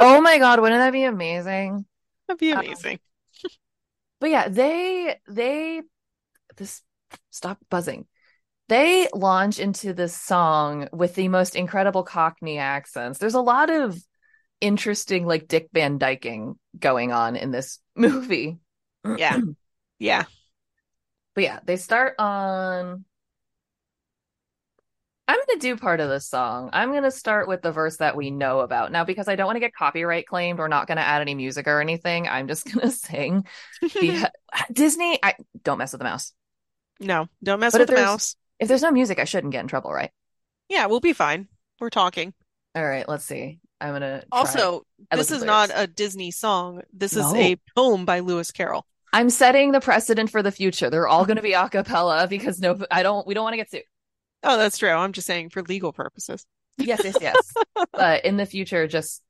Oh my God, wouldn't that be amazing? That'd be um, amazing. But yeah, they they this stop buzzing. They launch into this song with the most incredible Cockney accents. There's a lot of interesting like Dick Van Dyking going on in this movie. Yeah. Yeah. But yeah, they start on I'm going to do part of this song. I'm going to start with the verse that we know about. Now because I don't want to get copyright claimed, we're not going to add any music or anything. I'm just going to sing the Disney I don't mess with the mouse. No, don't mess But with the mouse. If there's no music, I shouldn't get in trouble, right? Yeah, we'll be fine. We're talking. All right, let's see. I'm gonna. Also, this is the not a Disney song. This is a poem by Lewis Carroll. I'm setting the precedent for the future. They're all going to be a cappella because no, I don't. We don't want to get sued. Oh, that's true. I'm just saying for legal purposes. Yes, yes, yes. but in the future, just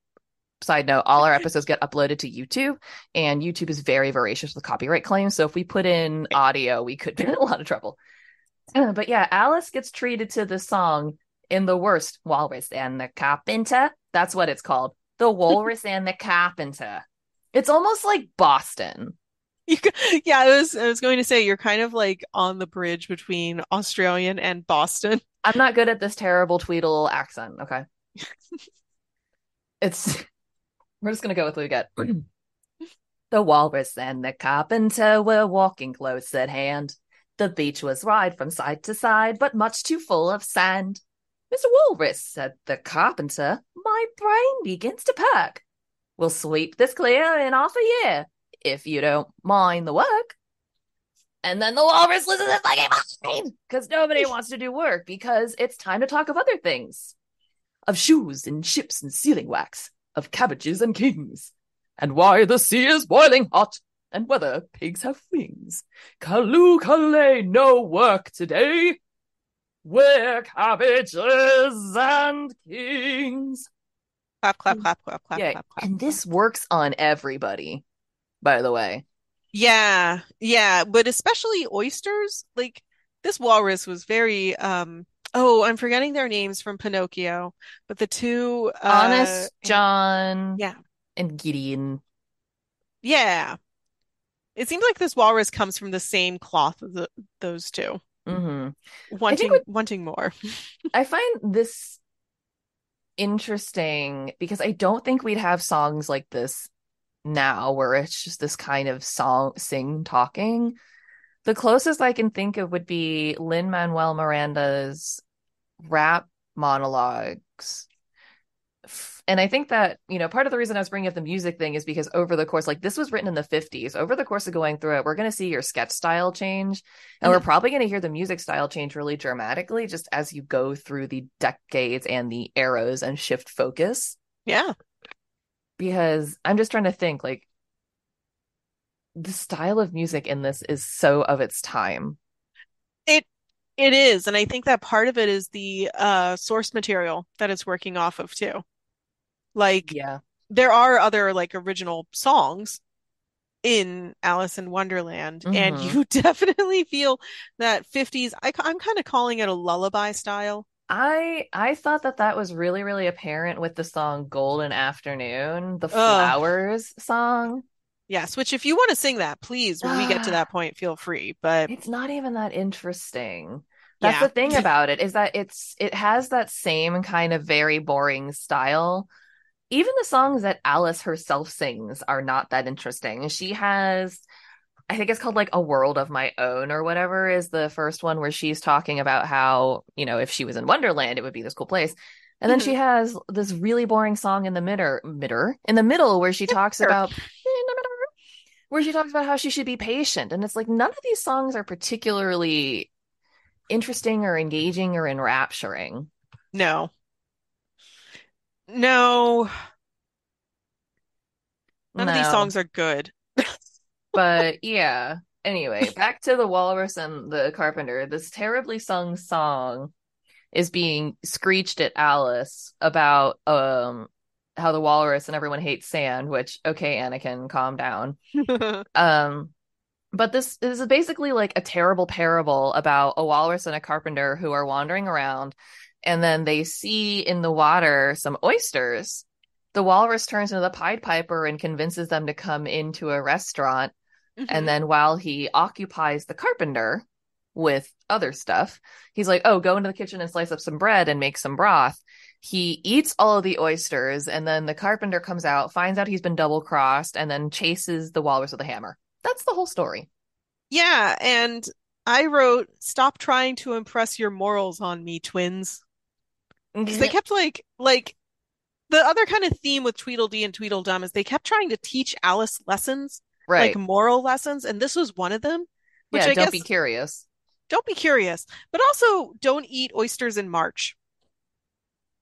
side note, all our episodes get uploaded to YouTube, and YouTube is very voracious with copyright claims. So if we put in audio, we could be in a lot of trouble. Uh, But yeah, Alice gets treated to the song in the worst Walrus and the Carpenter. That's what it's called. The Walrus and the Carpenter. It's almost like Boston. You, yeah, I was I was going to say you're kind of like on the bridge between Australian and Boston. I'm not good at this terrible Tweedle accent. Okay. it's we're just gonna go with what we get. the walrus and the carpenter were walking close at hand. The beach was wide from side to side, but much too full of sand. Mr. Walrus, said the carpenter, my brain begins to perk. We'll sweep this clear in half a year, if you don't mind the work. And then the walrus loses his fucking mind because nobody wants to do work because it's time to talk of other things of shoes and ships and sealing wax, of cabbages and kings, and why the sea is boiling hot, and whether pigs have wings. Calloo Callay, no work today. We're cabbages and kings. Clap, clap, mm. clap, clap, clap, yeah, clap, clap. and this works on everybody, by the way. Yeah, yeah, but especially oysters. Like this walrus was very um oh, I'm forgetting their names from Pinocchio, but the two uh Honest John yeah. and Gideon. Yeah. It seems like this walrus comes from the same cloth as the, those two. hmm wanting what- wanting more. I find this interesting because I don't think we'd have songs like this now where it's just this kind of song sing talking. The closest I can think of would be Lin Manuel Miranda's rap monologues. And I think that, you know, part of the reason I was bringing up the music thing is because over the course, like this was written in the 50s. Over the course of going through it, we're going to see your sketch style change. And we're probably going to hear the music style change really dramatically just as you go through the decades and the eras and shift focus. Yeah. Because I'm just trying to think like the style of music in this is so of its time. It it is, and I think that part of it is the uh source material that it's working off of too. Like Yeah. there are other like original songs in Alice in Wonderland, and Mhm. you definitely feel that 50s. I, I'm kind of calling it a lullaby style. I I thought that that was really really apparent with the song Golden Afternoon, the Flowers song. Yes, which if you want to sing that, please, when we get to that point, feel free. But It's not even that interesting. That's yeah, the thing about it is that it's it has that same kind of very boring style. Even the songs that Alice herself sings are not that interesting. She has I think it's called like A World of My Own or whatever is the first one where she's talking about how, you know, if she was in Wonderland, it would be this cool place. And then she mm-hmm. has this really boring song in the middle, middle in the middle where she talks about where she talks about how she should be patient. And it's like none of these songs are particularly interesting or engaging or enrapturing. no, no, none of these songs are good. But yeah. Anyway, back to the walrus and the carpenter. This terribly sung song is being screeched at Alice about um how the walrus and everyone hates sand, which okay, Anakin, calm down. Um but this, this is basically like a terrible parable about a walrus and a carpenter who are wandering around and then they see in the water some oysters. The walrus turns into the Pied Piper and convinces them to come into a restaurant Mhm. and then while he occupies the carpenter with other stuff, he's like, oh, go into the kitchen and slice up some bread and make some broth. He eats all of the oysters, and then the carpenter comes out, finds out he's been double crossed, and then chases the walrus with a hammer. That's the whole story. Yeah, and I wrote, "Stop trying to impress your morals on me, twins." Because they kept like like the other kind of theme with Tweedledee and Tweedledum is they kept trying to teach Alice lessons, right. like moral lessons, and this was one of them. Which yeah, I don't guess be curious. don't be curious, but also don't eat oysters in March.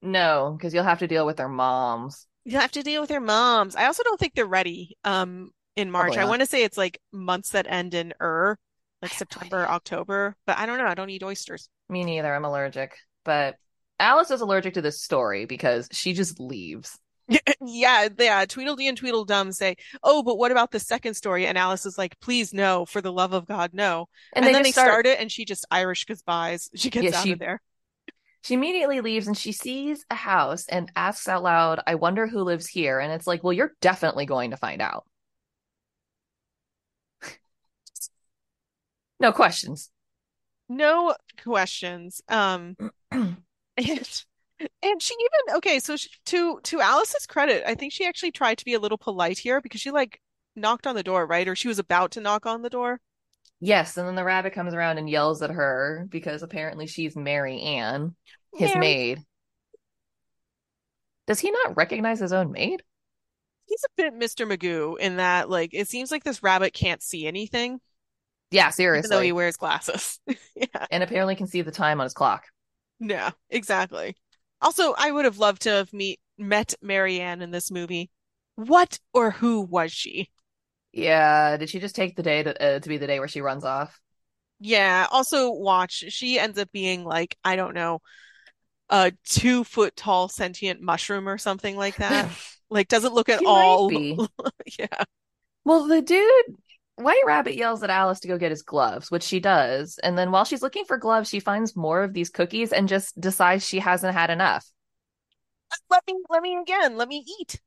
No, because you'll have to deal with their moms. You'll have to deal with their moms. I also don't think they're ready um in March. I want to say it's like months that end in er, like have no September. October, but I don't know. I don't eat oysters. Me neither. I'm allergic. But Alice is allergic to this story because she just leaves. Yeah, yeah. Tweedledee and Tweedledum say, "Oh, but what about the second story?" And Alice is like, "Please, no, for the love of God, no." And, And, they then they start, start it, and she just Irish goodbyes. She gets Yeah, out she- of there. She immediately leaves and she sees a house and asks out loud, I wonder who lives here. And it's like, well, you're definitely going to find out. no questions. No questions. Um, and she even okay. So she, to to Alice's credit, I think she actually tried to be a little polite here because she like knocked on the door, right? Or she was about to knock on the door. Yes. And then the rabbit comes around and yells at her because apparently she's Mary Ann, his Mary. maid. Does he not recognize his own maid? He's a bit Mr. Magoo in that, like, it seems like this rabbit can't see anything, Yeah, even though he wears glasses. Yeah. And apparently can see the time on his clock. Yeah, exactly. Also, I would have loved to have meet met Mary Ann in this movie. What or who was she? Yeah. Did she just take the day to, uh, to be the day where she runs off? Yeah, also watch. She ends up being like, I don't know, a two foot tall sentient mushroom or something like that. Like, doesn't look at She all. Yeah. Well, the dude, White Rabbit yells at Alice to go get his gloves, which she does. And then while she's looking for gloves, she finds more of these cookies and just decides she hasn't had enough. Let me, let me again, let me eat.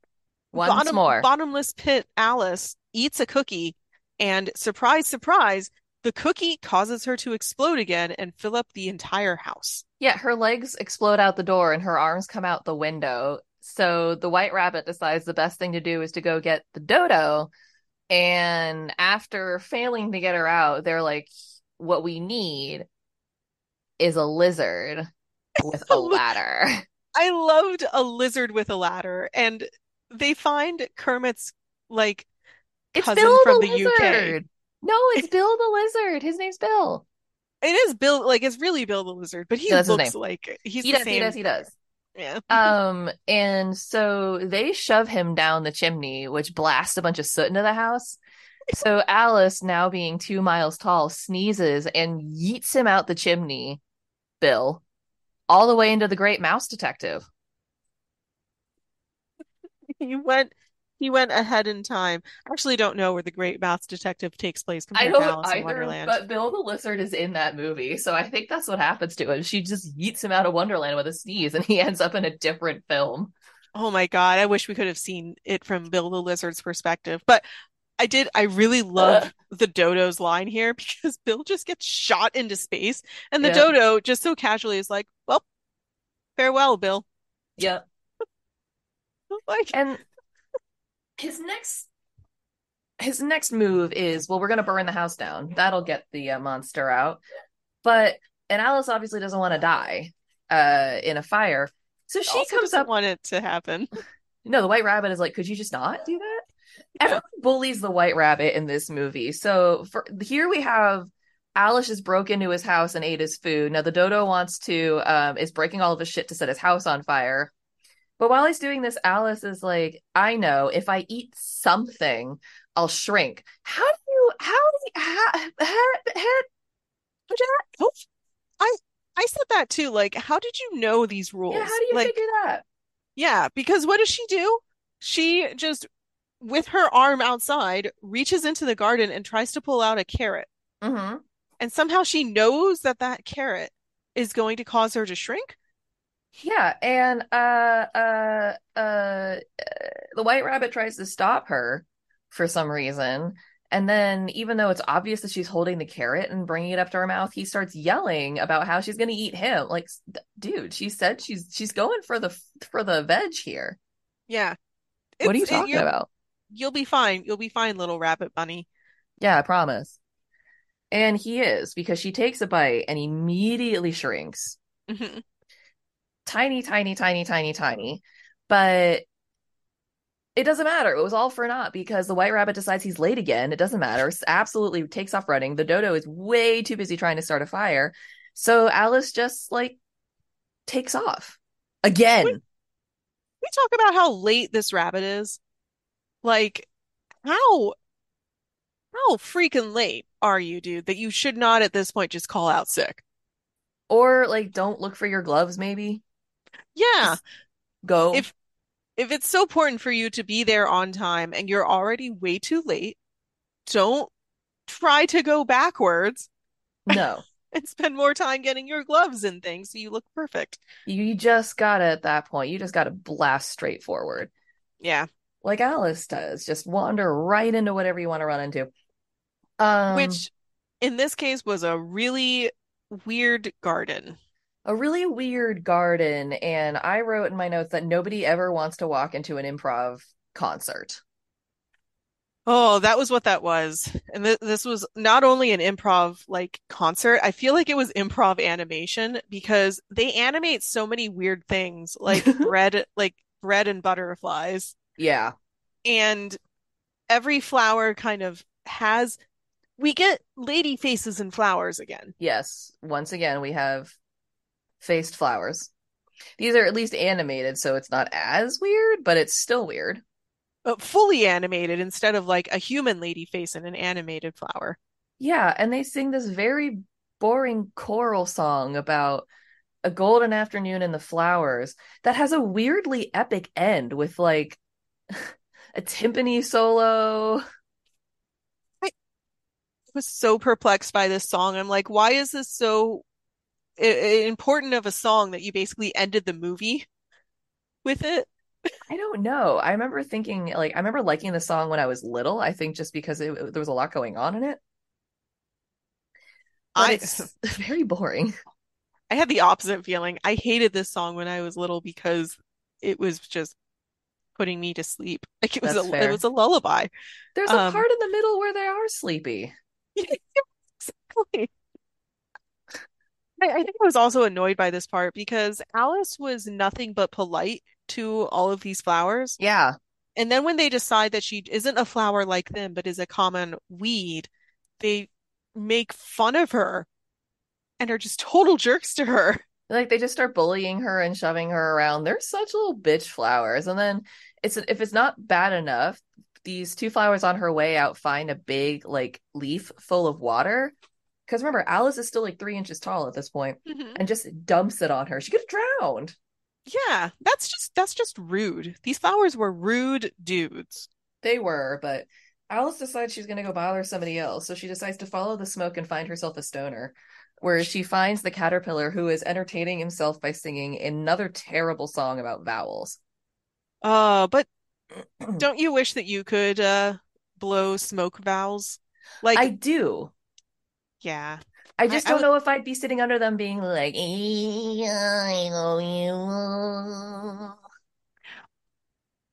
Once Bottom, more. bottomless pit Alice eats a cookie, and surprise, surprise, the cookie causes her to explode again and fill up the entire house. Yeah, her legs explode out the door and her arms come out the window. So the white rabbit decides the best thing to do is to go get the dodo. And after failing to get her out, they're like, what we need is a lizard with a ladder. I loved a lizard with a ladder, and they find Kermit's like It's cousin Bill from the, the UK. No, it's Bill the lizard. His name's Bill. It is Bill, like it's really Bill the Lizard, but he looks like he's he the does, same. he does, he does. Yeah. Um, and so they shove him down the chimney, which blasts a bunch of soot into the house. So Alice, now being two miles tall, sneezes and yeets him out the chimney, Bill, all the way into the Great Mouse Detective. He went he went ahead in time. I actually don't know where the Great Mouse Detective takes place I compared to don't Alice in either, Wonderland. but Bill the Lizard is in that movie, so I think that's what happens to him. She just yeets him out of Wonderland with a sneeze, and he ends up in a different film. Oh my God, I wish we could have seen it from Bill the Lizard's perspective. But I did, I really love the dodo's line here because Bill just gets shot into space and the Yeah. dodo just so casually is like, well, farewell, Bill. Yep. Like, And his next his next move is well, we're gonna burn the house down. That'll get the uh, monster out. But and Alice obviously doesn't want to die uh in a fire. So she also comes up. want it to happen. No, the white rabbit is like, could you just not do that? Everyone bullies the white rabbit in this movie. So for here we have Alice just broke into his house and ate his food. Now the dodo wants to um is breaking all of his shit to set his house on fire. But while he's doing this, Alice is like, I know if I eat something, I'll shrink. How do you how do you how, how, how, I I said that too. Like, how did you know these rules? yeah, how do you Like, figure that? yeah, because what does she do? She just, with her arm outside, reaches into the garden and tries to pull out a carrot. hmm And somehow she knows that that carrot is going to cause her to shrink. Yeah, and uh, uh, uh, the white rabbit tries to stop her for some reason. And then, even though it's obvious that she's holding the carrot and bringing it up to her mouth, he starts yelling about how she's going to eat him. Like, dude, she said she's she's going for the for the veg here. Yeah. What are you It's- it- talking about? You'll be fine. You'll be fine, little rabbit bunny. Yeah, I promise. And he is because she takes a bite and immediately shrinks. Mhm. Tiny, tiny, tiny, tiny, tiny. But it doesn't matter. It was all for naught because the white rabbit decides he's late again. It doesn't matter. Absolutely takes off running. The dodo is way too busy trying to start a fire. So Alice just like takes off again. We talk about how late this rabbit is. Like, how how freaking late are you, dude, that you should not at this point just call out sick? Or like don't look for your gloves, maybe. Yeah. Go. If if it's so important for you to be there on time and you're already way too late, don't try to go backwards no. and spend more time getting your gloves and things so you look perfect. You just gotta at that point, you just gotta blast straight forward. Yeah. Like Alice does. Just wander right into whatever you want to run into. Um Which in this case was a really weird garden. A really weird garden and i wrote in my notes that nobody ever wants to walk into an improv concert Oh, that was what that was. And th this was not only an improv like concert, I feel like it was improv animation because they animate so many weird things like bread, like bread and butterflies. yeah And every flower kind of has, we get lady faces and flowers again. yes once again we have faced flowers these are at least animated so it's not as weird but it's still weird But fully animated instead of like a human lady face and an animated flower. yeah and they sing this very boring choral song about a golden afternoon in the flowers that has a weirdly epic end with like a timpani solo I was so perplexed by this song. I'm like, why is this so important of a song that you basically ended the movie with it? I don't know. I remember thinking like I remember liking the song when I was little. I think just because it, there was a lot going on in it. but I it's very boring. I had the opposite feeling. I hated this song when I was little because it was just putting me to sleep. Like it was a fair. it was a lullaby. There's a Um, part in the middle where they are sleepy. Exactly. I, I think I was also annoyed by this part because Alice was nothing but polite to all of these flowers. Yeah. And then when they decide that she isn't a flower like them, but is a common weed, they make fun of her and are just total jerks to her. Like they just start bullying her and shoving her around. They're such little bitch flowers. And then it's if it's not bad enough, these two flowers on her way out find a big like leaf full of water. Because remember, Alice is still like three inches tall at this point, and just dumps it on her. She could have drowned. Yeah, that's just that's just rude. These flowers were rude dudes. They were, but Alice decides she's going to go bother somebody else. So she decides to follow the smoke and find herself a stoner, where she finds the caterpillar who is entertaining himself by singing another terrible song about vowels. Uh, but don't you wish that you could uh blow smoke vowels? Like, I do. Yeah. I just I don't would- know if I'd be sitting under them being like, I you.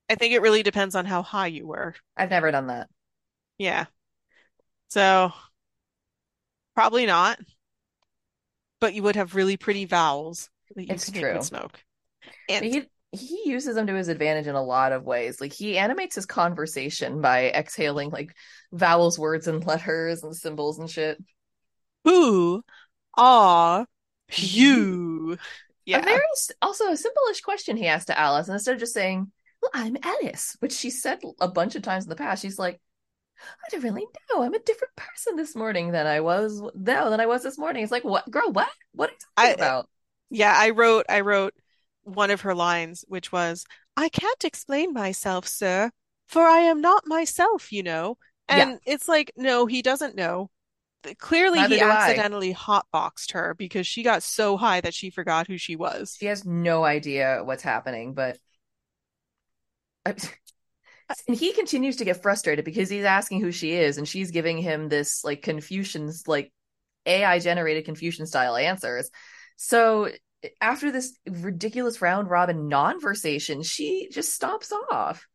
I think it really depends on how high you were. I've never done that. Yeah. So probably not. But you would have really pretty vowels that you It's true. smoke. And he he uses them to his advantage in a lot of ways. Like he animates his conversation by exhaling like vowels, words, and letters and symbols and shit. Who are you? A Yeah. very also a simple-ish question he asked to Alice, and instead of just saying, "Well, I'm Alice," which she said a bunch of times in the past, she's like, "I don't really know. I'm a different person this morning than I was no than I was this morning." It's like, what, girl? What? What are you talking I- about? Yeah, I wrote I wrote one of her lines, which was, I can't explain myself, sir, for I am not myself, you know. Yeah. And it's like, no, he doesn't know. Clearly, Neither he do I. accidentally hotboxed her because she got so high that she forgot who she was. She has no idea what's happening, but and he continues to get frustrated because he's asking who she is, and she's giving him this like Confucian's like AI generated Confucian style answers. So after this ridiculous round robin non-versation, she just stops off.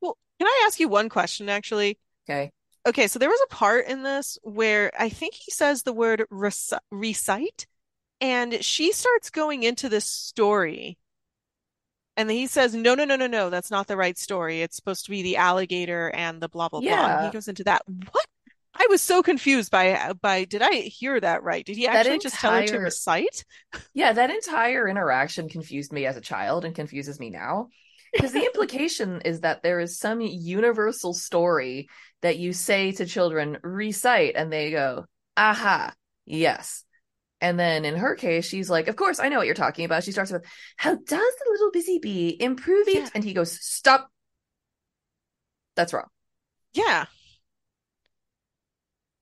Well, can I ask you one question, actually? Okay. Okay, so there was a part in this where I think he says the word reci recite, and she starts going into this story. And then he says, No, no, no, no, no, that's not the right story. It's supposed to be the alligator and the blah, blah, blah. And Yeah. he goes into that. What? I was so confused by by did I hear that right? Did he actually just tell her to recite? Yeah, that entire interaction confused me as a child and confuses me now. Because the implication is that there is some universal story that you say to children, recite, and they go, aha, yes. And then in her case, she's like, Of course, I know what you're talking about. She starts with, How does the little busy bee improve it? Yeah. And he goes, Stop. That's wrong. Yeah.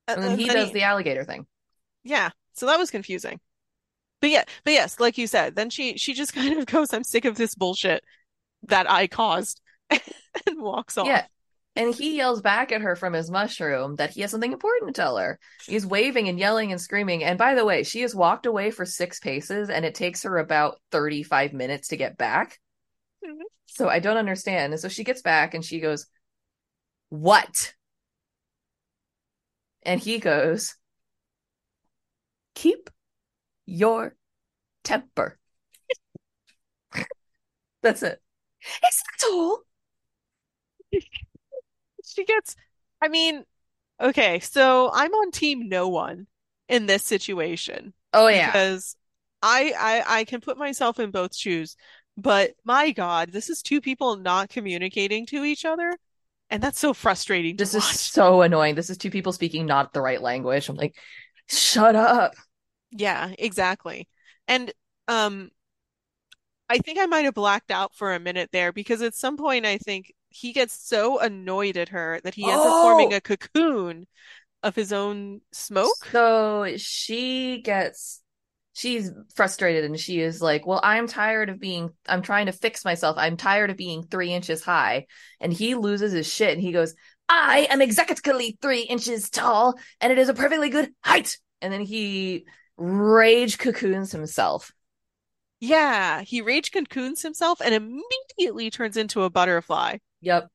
Uh, and then uh, he then does the alligator thing. Yeah, so that was confusing. But yeah, but yes, like you said, then she she just kind of goes, I'm sick of this bullshit that I caused and walks off. Yeah. And he yells back at her from his mushroom that he has something important to tell her. He's waving and yelling and screaming. And by the way, she has walked away for six paces and it takes her about 35 minutes to get back. Mhm. So I don't understand. And so she gets back and she goes, What? And he goes, Keep your temper. That's it. Is that all? She gets, I mean, okay, so I'm on team no one in this situation Oh, yeah. because I I I can put myself in both shoes, but my God, this is two people not communicating to each other, and that's so frustrating to This is so annoying. This is two people speaking not the right language. I'm like, shut up. Yeah, exactly. And um I think I might have blacked out for a minute there because at some point I think he gets so annoyed at her that he ends up forming Oh! a cocoon of his own smoke. So she gets, she's frustrated and she is like, well, I'm tired of being, I'm trying to fix myself. I'm tired of being three inches high. And he loses his shit and he goes, I am exactly three inches tall and it is a perfectly good height. and then he rage cocoons himself. Yeah, he rage cocoons himself and immediately turns into a butterfly. Yep.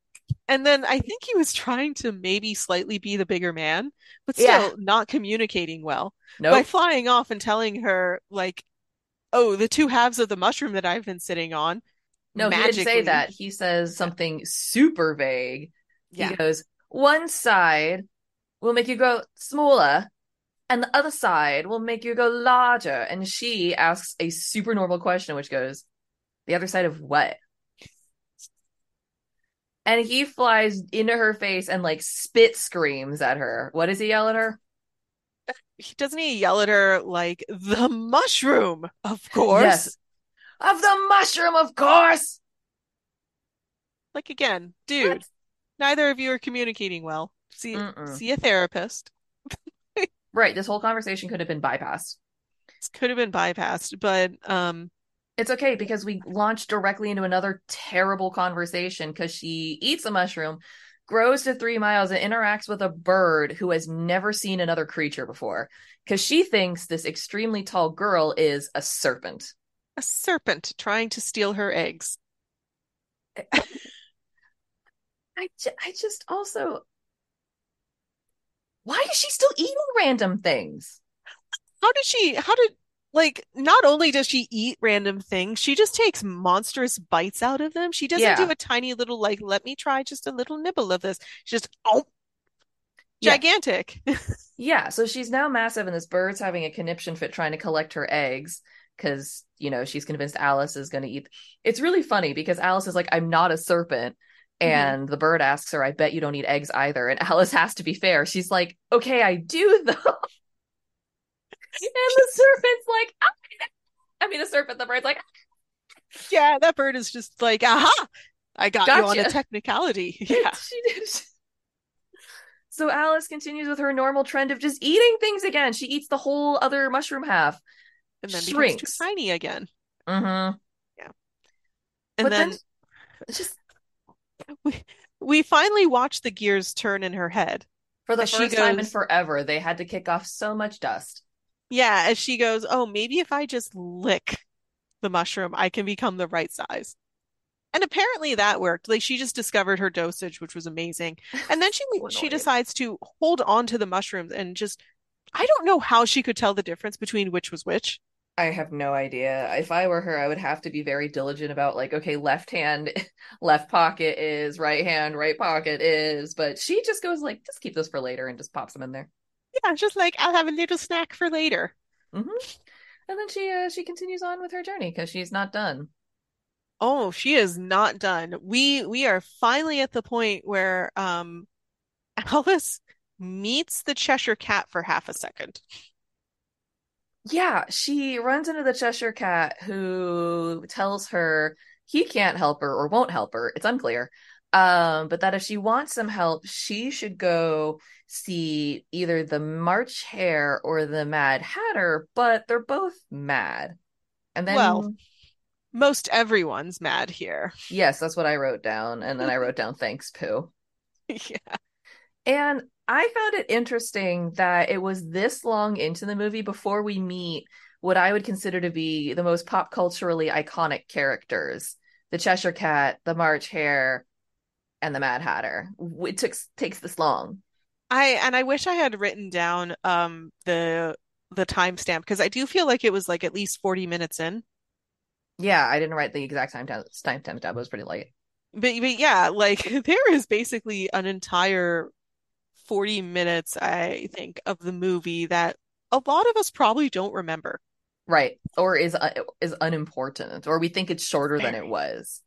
And then I think he was trying to maybe slightly be the bigger man, but Yeah. still not communicating well by flying off and telling her, like, oh, the two halves of the mushroom that I've been sitting on. No, he didn't say that. He says something super vague. Yeah. He goes, one side will make you go smaller, and the other side will make you go larger. And she asks a super normal question, which goes, the other side of what? And he flies into her face and like spit screams at her. What does he yell at her? He doesn't he yell at her like the mushroom, of course. Yes. Of the mushroom, of course. Like again, dude, neither of you are communicating well. See Mm-mm. see a therapist. Right. This whole conversation could have been bypassed. This could have been bypassed, but um It's okay because we launched directly into another terrible conversation because she eats a mushroom, grows to three miles, and interacts with a bird who has never seen another creature before. Because she thinks this extremely tall girl is a serpent. a serpent trying to steal her eggs. I, I just also. Why is she still eating random things? How did she how did like not only does she eat random things, she just takes monstrous bites out of them. She doesn't Yeah. do a tiny little like let me try just a little nibble of this. She just oh Yeah. gigantic. Yeah, so she's now massive, and this bird's having a conniption fit trying to collect her eggs because, you know, she's convinced Alice is going to eat. It's really funny because Alice is like, I'm not a serpent. Mhm. And the bird asks her, I bet you don't eat eggs either. And Alice has to be fair. She's like, okay, I do though. and the serpent's like, "Ah." I mean, the serpent, the bird's like, Yeah, that bird is just like, aha, I got you on a technicality. Yeah. she did. So Alice continues with her normal trend of just eating things again. She eats the whole other mushroom half. And then becomes Shrinks. too tiny again. Mm-hmm. Yeah. And but then, then just we, we finally watch the gears turn in her head. For the As first time in forever, they had to kick off so much dust. Yeah, as she goes, oh, maybe if I just lick the mushroom, I can become the right size. And apparently that worked. Like she just discovered her dosage, which was amazing. And then she So she decides to hold on to the mushrooms and just I don't know how she could tell the difference between which was which. I have no idea. If I were her, I would have to be very diligent about like, okay, left hand, left pocket is, right hand, right pocket is. But she just goes like, just keep this for later and just pops them in there. Yeah, just like I'll have a little snack for later. hmm And then she uh, she continues on with her journey because she's not done. Oh, she is not done. We we are finally at the point where um Alice meets the Cheshire Cat for half a second. Yeah, she runs into the Cheshire Cat who tells her he can't help her or won't help her. It's unclear. Um, but that if she wants some help, she should go see either the March Hare or the Mad Hatter, but they're both mad. And then, Well- Most everyone's mad here. yes, that's what I wrote down. And then I wrote down thanks, Pooh. Yeah. And I found it interesting that it was this long into the movie before we meet what I would consider to be the most pop culturally iconic characters the Cheshire Cat, the March Hare, and the Mad Hatter. It took, takes this long. I and I wish I had written down um the the timestamp because I do feel like it was like at least 40 minutes in. Yeah, I didn't write the exact time time time time tab. It was pretty late. But but yeah, like there is basically an entire 40 minutes, I think, of the movie that a lot of us probably don't remember. Right. Or is uh, is unimportant, or we think it's shorter than it was.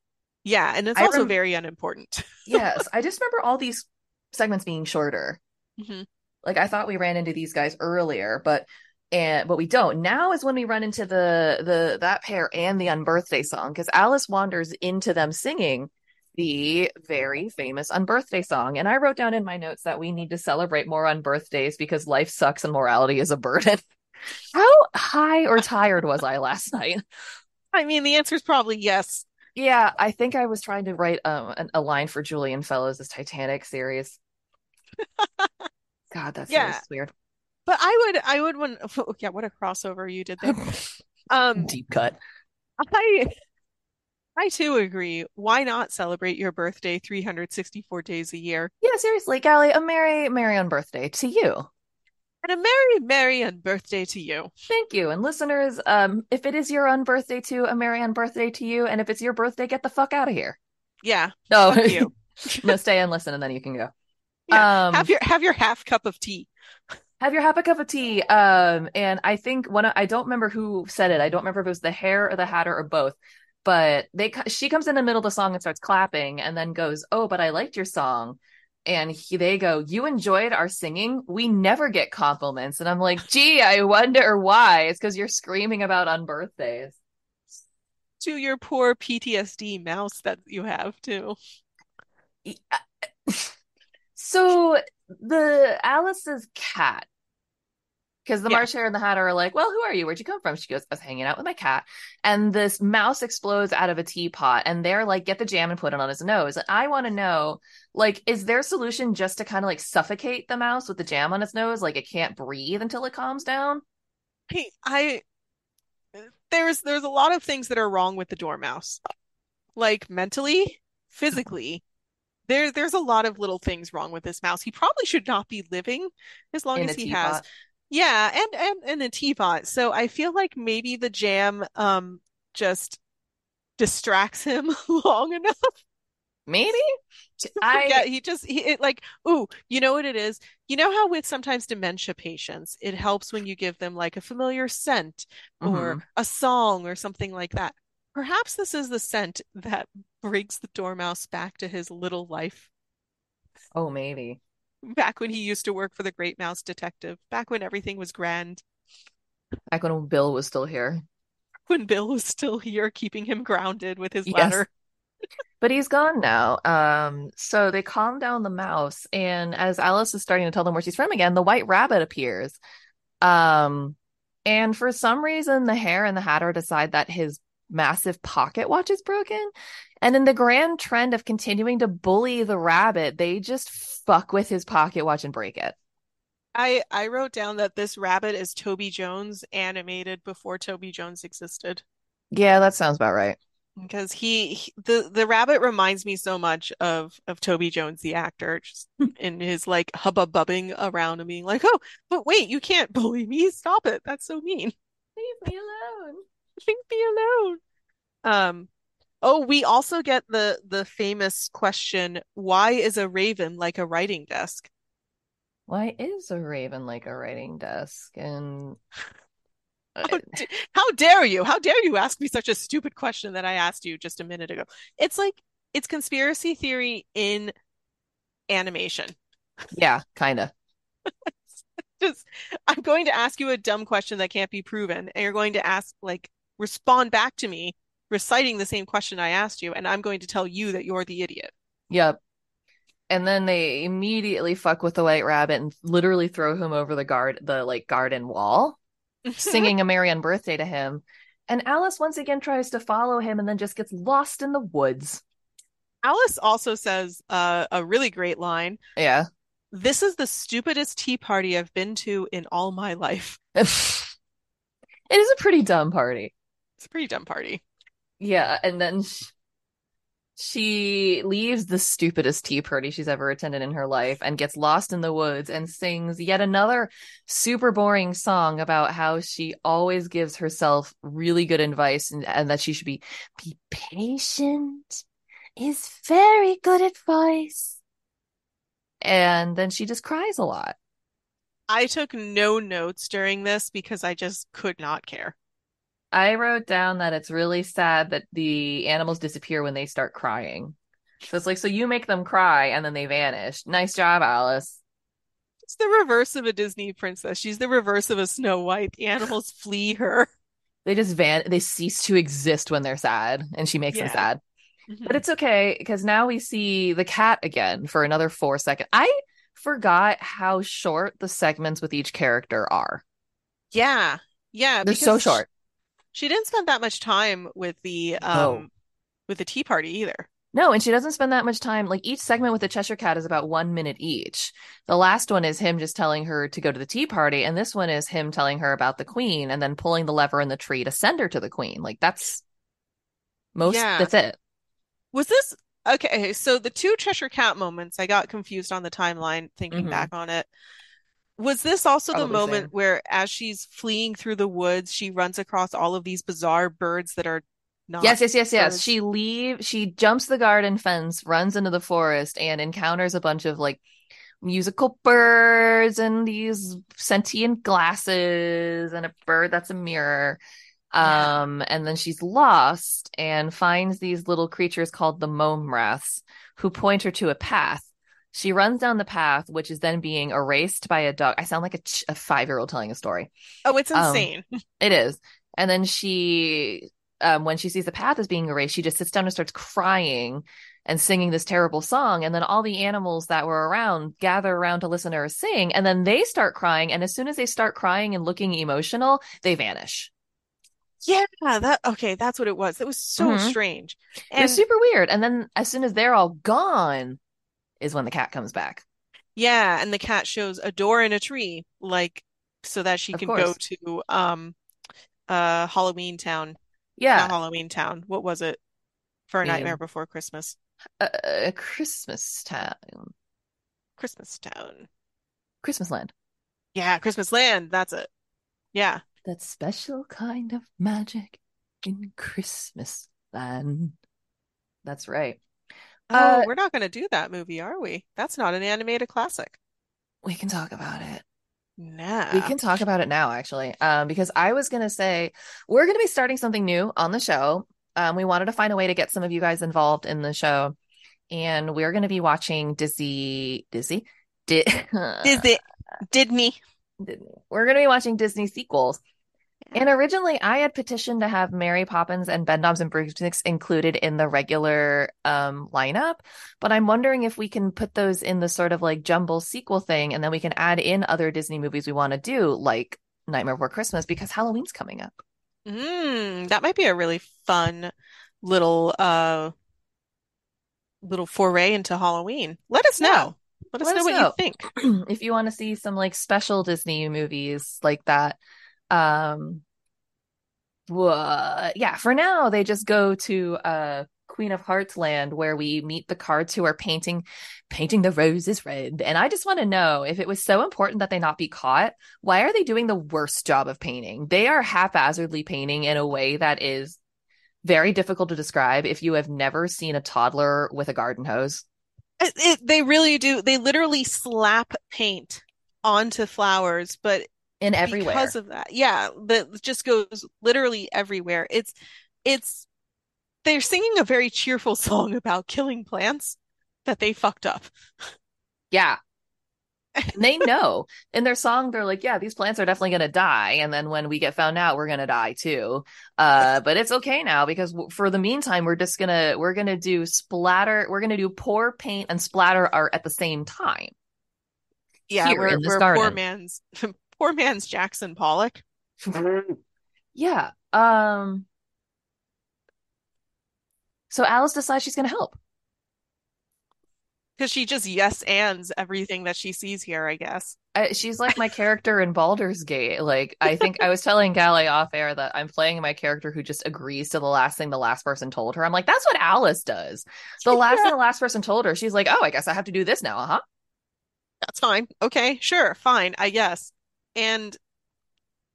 Yeah, and it's I also rem- very unimportant. Yes, I just remember all these segments being shorter. Mhm. Like I thought we ran into these guys earlier, but and but we don't. Now is when we run into the the that pair and the unbirthday song because Alice wanders into them singing the very famous unbirthday song. And I wrote down in my notes that we need to celebrate more unbirthdays because life sucks and morality is a burden. How high or tired was I last night? I mean, the answer is probably yes. Yeah, I think I was trying to write um, an, a line for Julian Fellowes' Titanic series. God, that's Yeah. weird. but I would I would want yeah, what a crossover you did there. Um Deep cut. I I too agree. Why not celebrate your birthday 364 days a year? Yeah, seriously, Callie, a merry, merry unbirthday to you. And a merry, merry unbirthday to you. Thank you. And listeners, um, if it is your own birthday too, a merry unbirthday to you. And if it's your birthday, get the fuck out of here. Yeah. No, you. no, stay and listen, and then you can go. Yeah. Um, have your have your half cup of tea. have your half a cup of tea. Um, and I think one, of- I don't remember who said it. I don't remember if it was the hair or the hatter or both. But they, she comes in the middle of the song and starts clapping, and then goes, "Oh, but I liked your song." And he, they go, "You enjoyed our singing. We never get compliments." And I'm like, "Gee, I wonder why." It's because you're screaming about unbirthdays. To your poor PTSD mouse that you have too. Uh, so the Alice's cat, because the Yeah. March Hare and the Hatter are like, "Well, who are you? Where'd you come from?" She goes, "I was hanging out with my cat." And this mouse explodes out of a teapot, and they're like, "Get the jam and put it on his nose." And I want to know, like, is their solution just to kind of like suffocate the mouse with the jam on its nose, like it can't breathe until it calms down? Hey, I there's there's a lot of things that are wrong with the dormouse. Like mentally, physically. There there's a lot of little things wrong with this mouse. He probably should not be living as long In as he has. Yeah, and and and a teapot. So I feel like maybe the jam um just distracts him long enough. Maybe I- forget. He just he it, like, ooh, you know what it is? You know how with sometimes dementia patients, it helps when you give them like a familiar scent or Mhm. a song or something like that. Perhaps this is the scent that brings the dormouse back to his little life, oh maybe. Back when he used to work for the Great Mouse Detective, back when everything was grand, Back when Bill was still here. when Bill was still here, keeping him grounded with his Yes. ladder. But he's gone now. Um, so they calm down the mouse, and as Alice is starting to tell them where she's from again, the white rabbit appears. Um, and for some reason, the hare and the hatter decide that his massive pocket watch is broken. And in the grand trend of continuing to bully the rabbit, they just fuck with his pocket watch and break it. I I wrote down that this rabbit is Toby Jones animated before Toby Jones existed. Yeah, that sounds about right. Because he, he- the the rabbit reminds me so much of of Toby Jones the actor just in his like hubbubbing around and being like, "Oh, but wait, you can't bully me. Stop it. That's so mean. Leave me alone. Leave me alone." Um oh, we also get the the famous question, why is a raven like a writing desk? Why is a raven like a writing desk? And How, d- how dare you? How dare you ask me such a stupid question that I asked you just a minute ago? It's like it's conspiracy theory in animation. yeah, kind of. Just I'm going to ask you a dumb question that can't be proven, and you're going to ask like respond back to me reciting the same question I asked you, and I'm going to tell you that you're the idiot. Yep. And then they immediately fuck with the white rabbit and literally throw him over the guard the like garden wall, singing a Merry unbirthday to him. And Alice once again tries to follow him and then just gets lost in the woods. Alice also says uh, a really great line. Yeah. This is the stupidest tea party I've been to in all my life. it is a pretty dumb party. It's a pretty dumb party. Yeah, and then sh- she leaves the stupidest tea party she's ever attended in her life and gets lost in the woods and sings yet another super boring song about how she always gives herself really good advice and, and that she should be be patient is very good advice. And then she just cries a lot. I took no notes during this because I just could not care. I wrote down that it's really sad that the animals disappear when they start crying. So it's like, so you make them cry and then they vanish. Nice job, Alice. It's the reverse of a Disney princess. She's the reverse of a Snow White. The animals flee her. They just van, they cease to exist when they're sad, and she makes them Yeah. sad. Mm-hmm. But it's okay because now we see the cat again for another four seconds. I forgot how short the segments with each character are. Yeah. Yeah. They're so short. She didn't spend that much time with the um No. with the tea party either. No, and she doesn't spend that much time. Like each segment with the Cheshire Cat is about one minute each. The last one is him just telling her to go to the tea party, and this one is him telling her about the queen and then pulling the lever in the tree to send her to the queen. Like that's most. Yeah. That's it. Was this okay? So the two Cheshire Cat moments, I got confused on the timeline thinking Mhm. back on it. Was this also the moment same. where, as she's fleeing through the woods, she runs across all of these bizarre birds that are not Yes, yes, yes, yes. birds? She leave. She jumps the garden fence, runs into the forest, and encounters a bunch of like musical birds and these sentient glasses and a bird that's a mirror. Yeah. Um, and then she's lost and finds these little creatures called the Mome Raths who point her to a path. She runs down the path, which is then being erased by a dog. I sound like a, ch- a five year old telling a story. Oh, it's Um, insane. It is. And then she, um, when she sees the path is being erased, she just sits down and starts crying and singing this terrible song. And then all the animals that were around gather around to listen to her sing. And then they start crying. And as soon as they start crying and looking emotional, they vanish. Yeah, that okay, that's what it was. It was so Mhm. strange. It was And super weird. And then as soon as they're all gone, is when the cat comes back. yeah, and the cat shows a door in a tree, like so that she Of can go to um uh Halloween Town. Not Yeah. Halloween Town. What was it? For a Nightmare Before Christmas. uh, Christmas time, Christmas Town. Christmas land. Yeah, Christmas Land. That's it. Yeah. That special kind of magic in Christmas land. That's right. Oh, Uh, we're not going to do that movie, are we? That's not an animated classic. we can talk about it. Now. We can talk about it now, actually, um, because I was gonna say we're gonna be starting something new on the show. Um, we wanted to find a way to get some of you guys involved in the show, and we're gonna be watching Disney, Disney, Di- Disney. Disney. Disney. We're gonna be watching Disney sequels. And originally, I had petitioned to have Mary Poppins and Bedknobs and Broomsticks included in the regular um, lineup, but I'm wondering if we can put those in the sort of like jumble sequel thing, and then we can add in other Disney movies we want to do, like Nightmare Before Christmas, because Halloween's coming up. Mm, that might be a really fun little uh little foray into Halloween. Let us Yeah. know. Let us Let know us what know. you think. if you want to see some like special Disney movies like that. Um, wha- yeah, for now they just go to uh Queen of Hearts land where we meet the cards who are painting painting the roses red. And I just want to know if it was so important that they not be caught, why are they doing the worst job of painting? They are haphazardly painting in a way that is very difficult to describe if you have never seen a toddler with a garden hose. It, it- they really do. They literally slap paint onto flowers, but In everywhere. because of that, yeah, that just goes literally everywhere. It's it's they're singing a very cheerful song about killing plants that they fucked up. Yeah. They know in their song, they're like, yeah, these plants are definitely going to die. And then when we get found out, we're going to die too. Uh, but it's okay now because w- for the meantime, we're just going to, we're going to do splatter. We're going to do pour paint and splatter art at the same time. Yeah, we're we're poor man's poor man's Jackson Pollock. Yeah. Um, so Alice decides she's going to help. Because she just yes ands everything that she sees here, I guess. I, she's like my character in Baldur's Gate. Like, I think I was telling Gally off air that I'm playing my character who just agrees to the last thing the last person told her. I'm like, that's what Alice does. The last thing the last person told her, she's like, oh, I guess I have to do this now. Uh huh. That's fine. Okay, sure, fine, I guess. And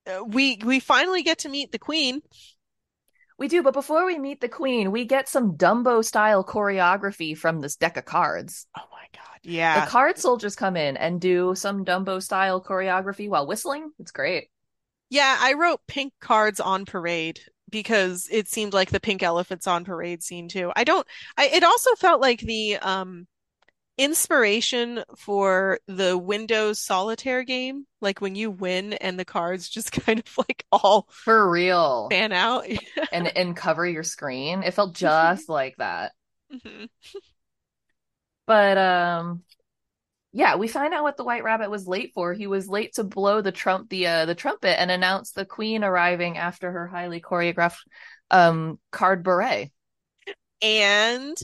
uh, we we finally get to meet the queen. We do. But before we meet the queen, we get some Dumbo style choreography from this deck of cards. Oh my God. Yeah. The card soldiers come in and do some Dumbo style choreography while whistling. It's great. Yeah, I wrote pink cards on parade because it seemed like the pink elephants on parade scene too. I don't I it also felt like the um inspiration for the Windows solitaire game, like when you win and the cards just kind of like all For real. fan out. And and cover your screen. It felt just like that. Mhm. But um yeah, we find out what the White Rabbit was late for. He was late to blow the trump the uh, the trumpet and announce the queen arriving after her highly choreographed um card beret. And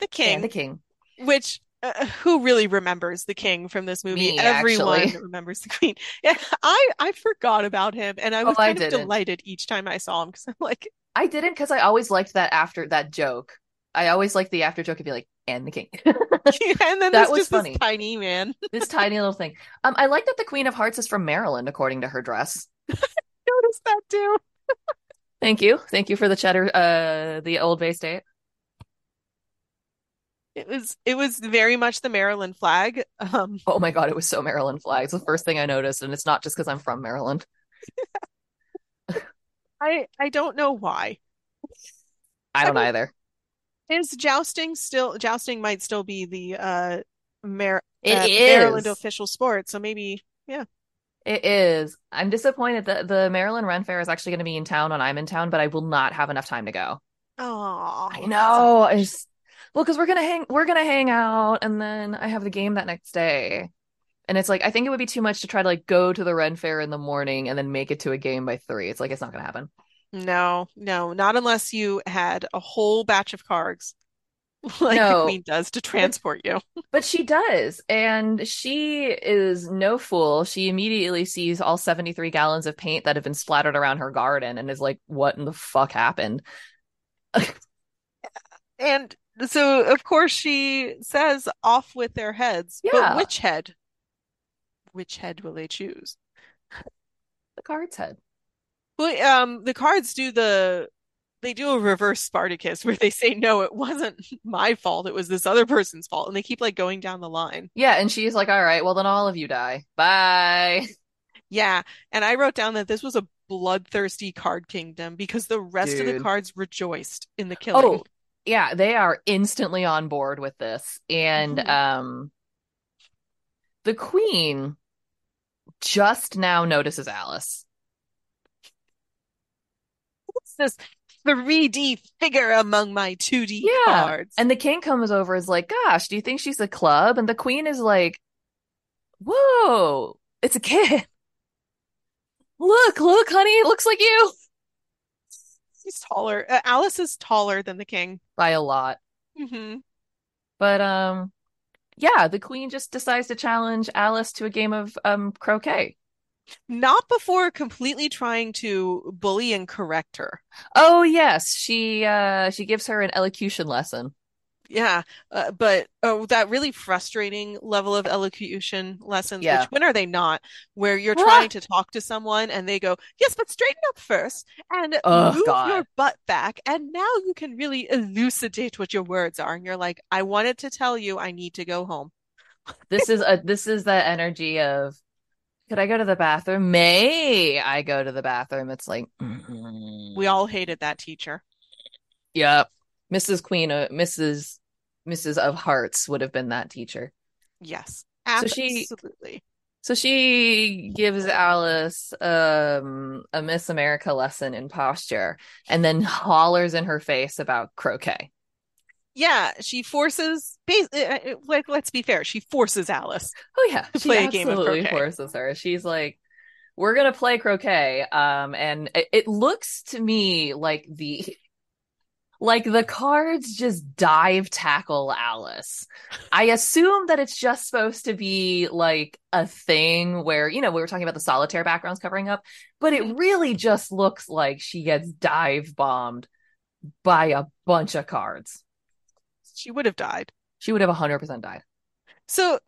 the king, and the king. which uh, who really remembers the king from this movie? Me, Everyone actually. remembers the queen. Yeah, I I forgot about him, and I was Oh, I kind of delighted each time I saw him because I'm like, I didn't because I always liked that after that joke. I always liked the after joke to be like, and the king. and then That was just funny. this tiny man. this tiny little thing. Um, I like that the Queen of Hearts is from Maryland, according to her dress. Notice that too. Thank you. Thank you for the cheddar, uh, the Old Bay State. It was it was very much the Maryland flag. Um, Oh my God, it was so Maryland flags. The first thing I noticed, and it's not just because I'm from Maryland. I I don't know why. I don't I mean- either. Is jousting still jousting might still be the uh Mar It uh, is. Maryland official sport, so maybe yeah. It is. I'm disappointed that the Maryland Ren Fair is actually going to be in town when I'm in town, but I will not have enough time to go. oh I know. I just well, because we're gonna hang, we're gonna hang out, and then I have the game that next day, and it's like I think it would be too much to try to like go to the Ren Fair in the morning and then make it to a game by three. It's like it's not gonna happen. No, no, not unless you had a whole batch of cards like the queen does to transport you. But she does, and she is no fool. She immediately sees all 73 gallons of paint that have been splattered around her garden and is like, "What in the fuck happened?" And so of course she says off with their heads. But Yeah. which head? Which head will they choose? The card's head. Well, um, the cards do the they do a reverse Spartacus where they say, no, it wasn't my fault. It was this other person's fault. And they keep like going down the line. Yeah, and she's like, "All right, well then all of you die. Bye." Yeah. And I wrote down that this was a bloodthirsty card kingdom because the rest of the cards rejoiced in the killing. Oh, yeah, they are instantly on board with this. And Mhm. um the queen just now notices Alice. What's this 3D figure among my 2D Yeah. cards? And the king comes over is like, "Gosh, do you think she's a club?" And the queen is like, "Whoa, it's a kid." Look, look, honey, it looks like you She's taller. Uh, Alice is taller than the king. by a lot. hmm But um yeah, the queen just decides to challenge Alice to a game of um croquet. Not before completely trying to bully and correct her. Oh yes, she uh she gives her an elocution lesson. Yeah, uh, but oh, that really frustrating level of elocution lessons, Yeah. which when are they not? Where you're trying to talk to someone and they go, "Yes, but straighten up first and Oh, move God. your butt back, and now you can really elucidate what your words are." And you're like, "I wanted to tell you I need to go home." This is a this is the energy of could I go to the bathroom? May I go to the bathroom? It's like mm-mm. We all hated that teacher. Yep. Mrs. Queen uh, Mrs. Mrs. of Hearts would have been that teacher. Yes, So she- So she gives Alice um a Miss America lesson in posture and then hollers in her face about croquet. Yeah, she forces. uh, uh, Like, let's be fair, she forces Alice. Oh yeah, To she play a game of croquet. forces her. She's like, "We're gonna play croquet," um, and it, it looks to me like the like the cards just dive tackle Alice. I assume that it's just supposed to be like a thing where you know we were talking about the solitaire backgrounds covering up, but it Mhm. really just looks like she gets dive bombed by a bunch of cards. She would have died. She would have hundred percent died. So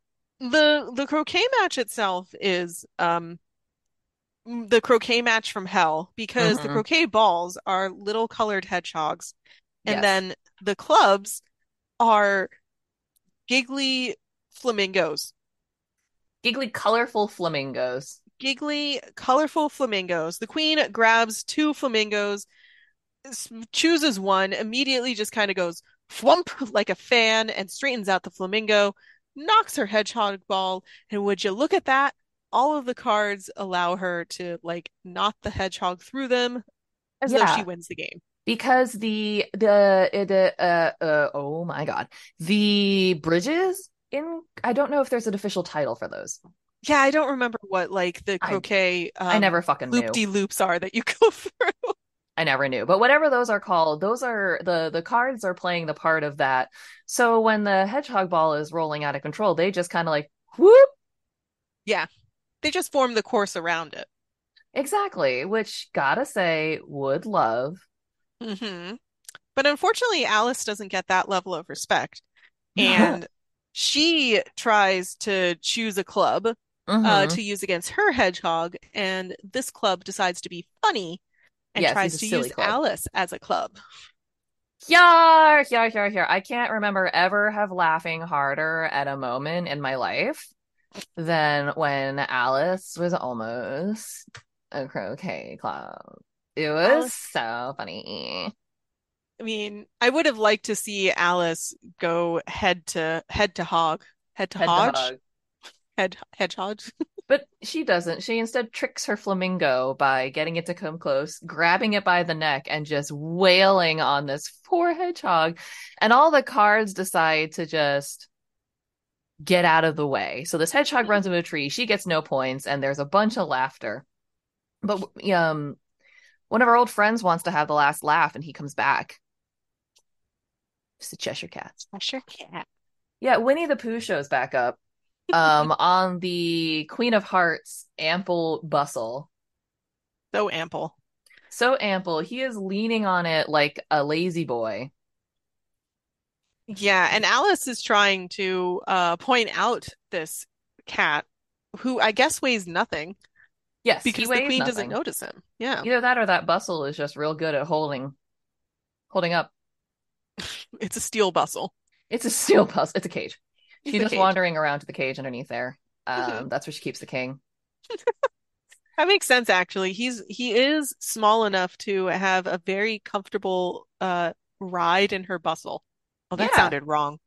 the the croquet match itself is um the croquet match from hell because the Mhm. croquet balls are little colored hedgehogs and Yes. then the clubs are giggly flamingos. Giggly, colorful flamingos. Giggly, colorful flamingos. The queen grabs two flamingos, chooses one, immediately just kind of goes flump like a fan and straightens out the flamingo, knocks her hedgehog ball, and would you look at that? All of the cards allow her to like knock the hedgehog through them as though she wins the game. because the the the uh, uh oh my god the bridges in I don't know if there's an official title for those. Yeah, I don't remember what like the I- croquet I um, never fucking knew. loop-de-loops are that you go through. I never knew. But whatever those are called, those are the the cards are playing the part of that. So when the hedgehog ball is rolling out of control, they just kind of like whoop. Yeah. They just form the course around it. Exactly, which gotta say would love. hmm But unfortunately, Alice doesn't get that level of respect. And she tries to choose a club uh, Mhm. to use against her hedgehog, and this club decides to be funny and Yes, tries to use club. Alice as a club. Yeah, yeah, yeah, yeah. I can't remember ever have laughing harder at a moment in my life than when Alice was almost a croquet club. It was Alice- so funny. I mean, I would have liked to see Alice go head to head to hog, head to Head to hodge, hog. head hedgehog. But she doesn't. She instead tricks her flamingo by getting it to come close, grabbing it by the neck, and just wailing on this poor hedgehog. And all the cards decide to just get out of the way. So this hedgehog runs into a tree. She gets no points, and there's a bunch of laughter. But um, one of our old friends wants to have the last laugh, and he comes back. It's the Cheshire Cat. Cheshire cat. Yeah, Winnie the Pooh shows back up um on the Queen of Hearts ample bustle. So ample. So ample. He is leaning on it like a lazy boy. Yeah, and Alice is trying to uh point out this cat who I guess weighs nothing Yes, because the queen doesn't notice him. Yeah. Either that or that bustle is just real good at holding holding up. It's a steel bustle. It's a steel bustle. It's a cage. She's a just cage. wandering around to the cage underneath there. Um, Mhm. that's where she keeps the king. That makes sense actually. He's he is small enough to have a very comfortable uh ride in her bustle. Oh, that Yeah. sounded wrong.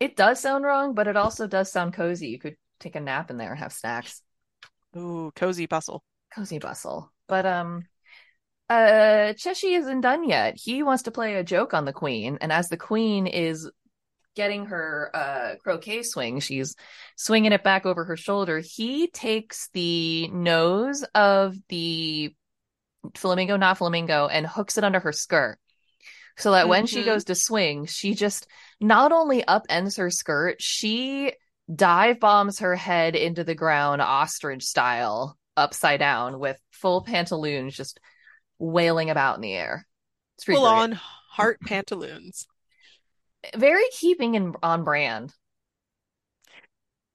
It does sound wrong, but it also does sound cozy. You could take a nap in there and have snacks. Ooh, cozy bustle. cozy bustle. But um uh Cheshi isn't done yet. He wants to play a joke on the queen, and as the queen is getting her uh croquet swing, she's swinging it back over her shoulder. He takes the nose of the flamingo, not flamingo, and hooks it under her skirt. So that when she Mhm. goes to swing, she just not only upends her skirt, she dive bombs her head into the ground ostrich style upside down with full pantaloons just wailing about in the air. It's Full great. on heart pantaloons. Very keeping in on brand.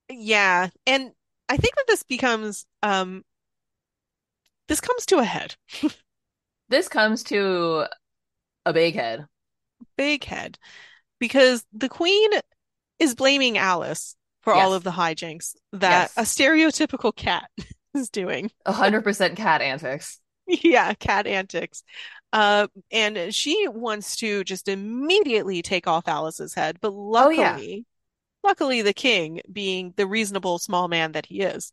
Yeah, and I think that this becomes um this comes to a head. This comes to a big head. Big head. Because the queen is blaming Alice for all of the hijinks that Yes. a stereotypical cat is doing. A hundred percent cat antics. Yeah, cat antics. Uh, and she wants to just immediately take off Alice's head, but Oh, yeah. luckily, luckily the king, being the reasonable small man that he is,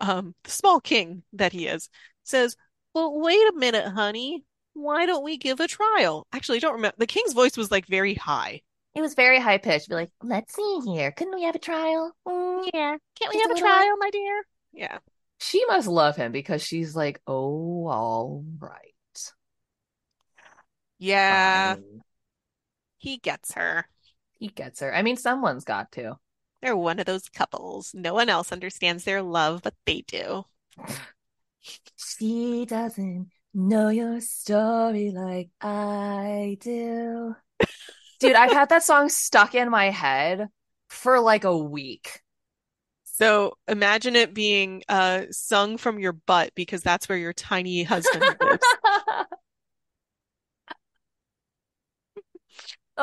um, the small king that he is, says, "Well, wait a minute, honey. Why don't we give a trial?" Actually, I don't remember. The king's voice was like very high. It was very high pitched. Be like, let's see here. Couldn't we have a trial? Mm. Yeah, can't we Just have a a little- trial, my dear? Yeah. She must love him because she's like, oh, all right. Yeah, fine." he gets her. He gets her. I mean, someone's got to. They're one of those couples. No one else understands their love, but they do. She doesn't know your story like I do. Dude, I've had that song stuck in my head for like a week. So imagine it being uh sung from your butt because that's where your tiny husband lives.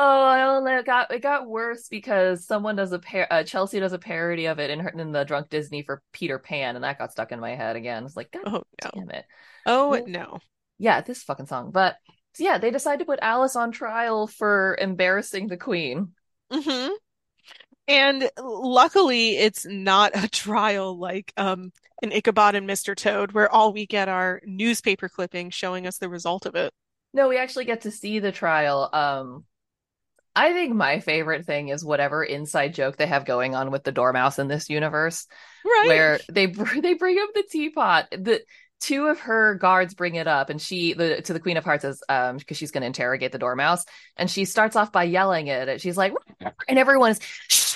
Oh, I only it got it got worse because someone does a par uh, Chelsea does a parody of it in her in the Drunk Disney for Peter Pan, and that got stuck in my head again. It's like, God Oh no. damn it. Oh Well- no. Yeah, this fucking song. But so yeah, they decide to put Alice on trial for embarrassing the queen. hmm And luckily it's not a trial like um in Ichabod and Mr. Toad where all we get are newspaper clippings showing us the result of it. No, we actually get to see the trial. Um, I think my favorite thing is whatever inside joke they have going on with the dormouse in this universe, Right. where they br- they bring up the teapot. The two of her guards bring it up and she the to the queen of hearts is um because she's going to interrogate the dormouse and she starts off by yelling at it she's like and everyone's Shh.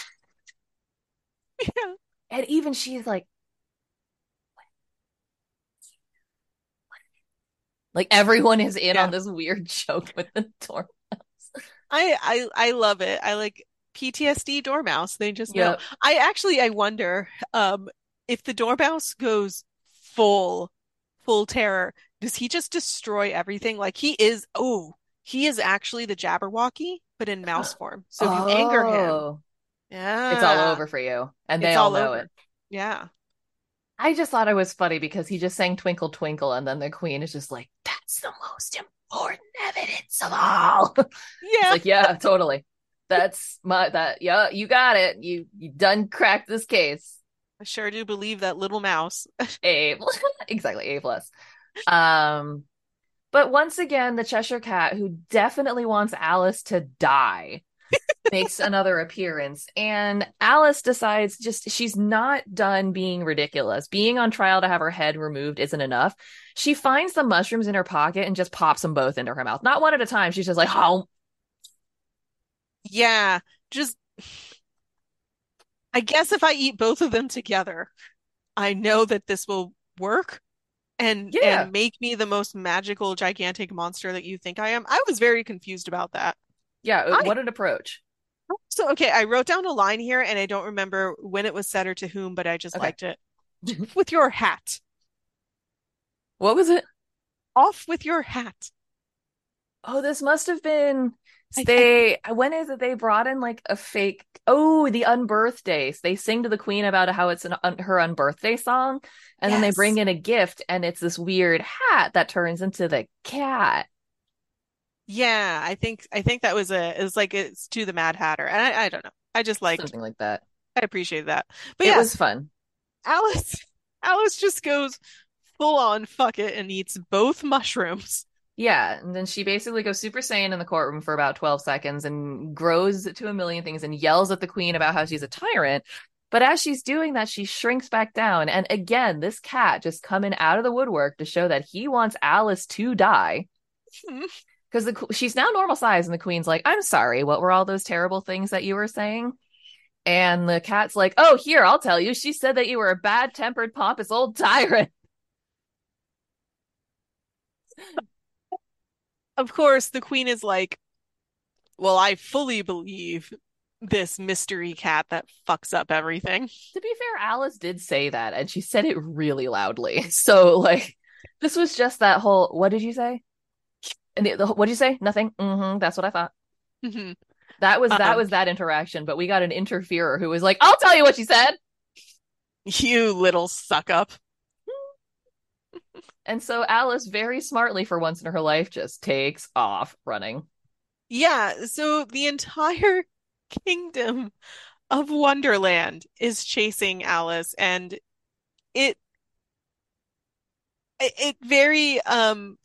Yeah. and even she's like like everyone is in Yeah. on this weird joke with the dormouse I I I love it. I like PTSD dormouse. They just know. Yep. I actually I wonder um if the dormouse goes full full terror, does he just destroy everything? Like he is oh, he is actually the Jabberwocky, but in mouse form. So if you anger him, Oh, yeah. it's all over for you and they It's all, all know over. it Yeah. I just thought it was funny because he just sang Twinkle Twinkle and then the queen is just like, that's the most important evidence of all. Yeah. like, yeah, totally. That's my that yeah, you got it. You you done cracked this case. I sure do believe that little mouse. A exactly, A plus. Um but once again, the Cheshire Cat, who definitely wants Alice to die, makes another appearance. And Alice decides just she's not done being ridiculous. Being on trial to have her head removed isn't enough. She finds the mushrooms in her pocket and just pops them both into her mouth. Not one at a time. She's just like, oh, Yeah, just I guess if I eat both of them together, I know that this will work and Yeah. and make me the most magical gigantic monster that you think I am. I was very confused about that. yeah, uh, I- what an approach. So okay, I wrote down a line here and I don't remember when it was said or to whom, but I just Okay. liked it. With your hat. What was it? Off with your hat. Oh, this must have been I- they when is it they brought in like a fake oh the unbirthdays they sing to the queen about how it's an un, her unbirthday song and then they bring in a gift and it's this weird hat that turns into the cat Yeah, I think I think that was a it was like it's to the Mad Hatter. And I, I don't know. I just liked something like that I appreciate that. But it yes, was fun Alice Alice just goes full on fuck it and eats both mushrooms. yeah and then she basically goes super saiyan in the courtroom for about 12 seconds and grows to a million things and yells at the queen about how she's a tyrant. But as she's doing that she shrinks back down. And again this cat just coming out of the woodwork to show that he wants alice to die. Because the she's now normal size and the queen's like i'm sorry what were all those terrible things that you were saying? And the cat's like oh here i'll tell you. She said that you were a bad tempered pompous old tyrant Of course, the queen is like, well, I fully believe this mystery cat that fucks up everything. to be fair alice did say that and she said it really loudly so like this was just that whole what did you say and the, the, what did you say nothing hmm that's what i thought Mhm. that was that Um, was that interaction but we got an interferer who was like i'll tell you what she said You little suck up. And so alice very smartly for once in her life just takes off running Yeah, so the entire kingdom of Wonderland is chasing Alice and it it, very um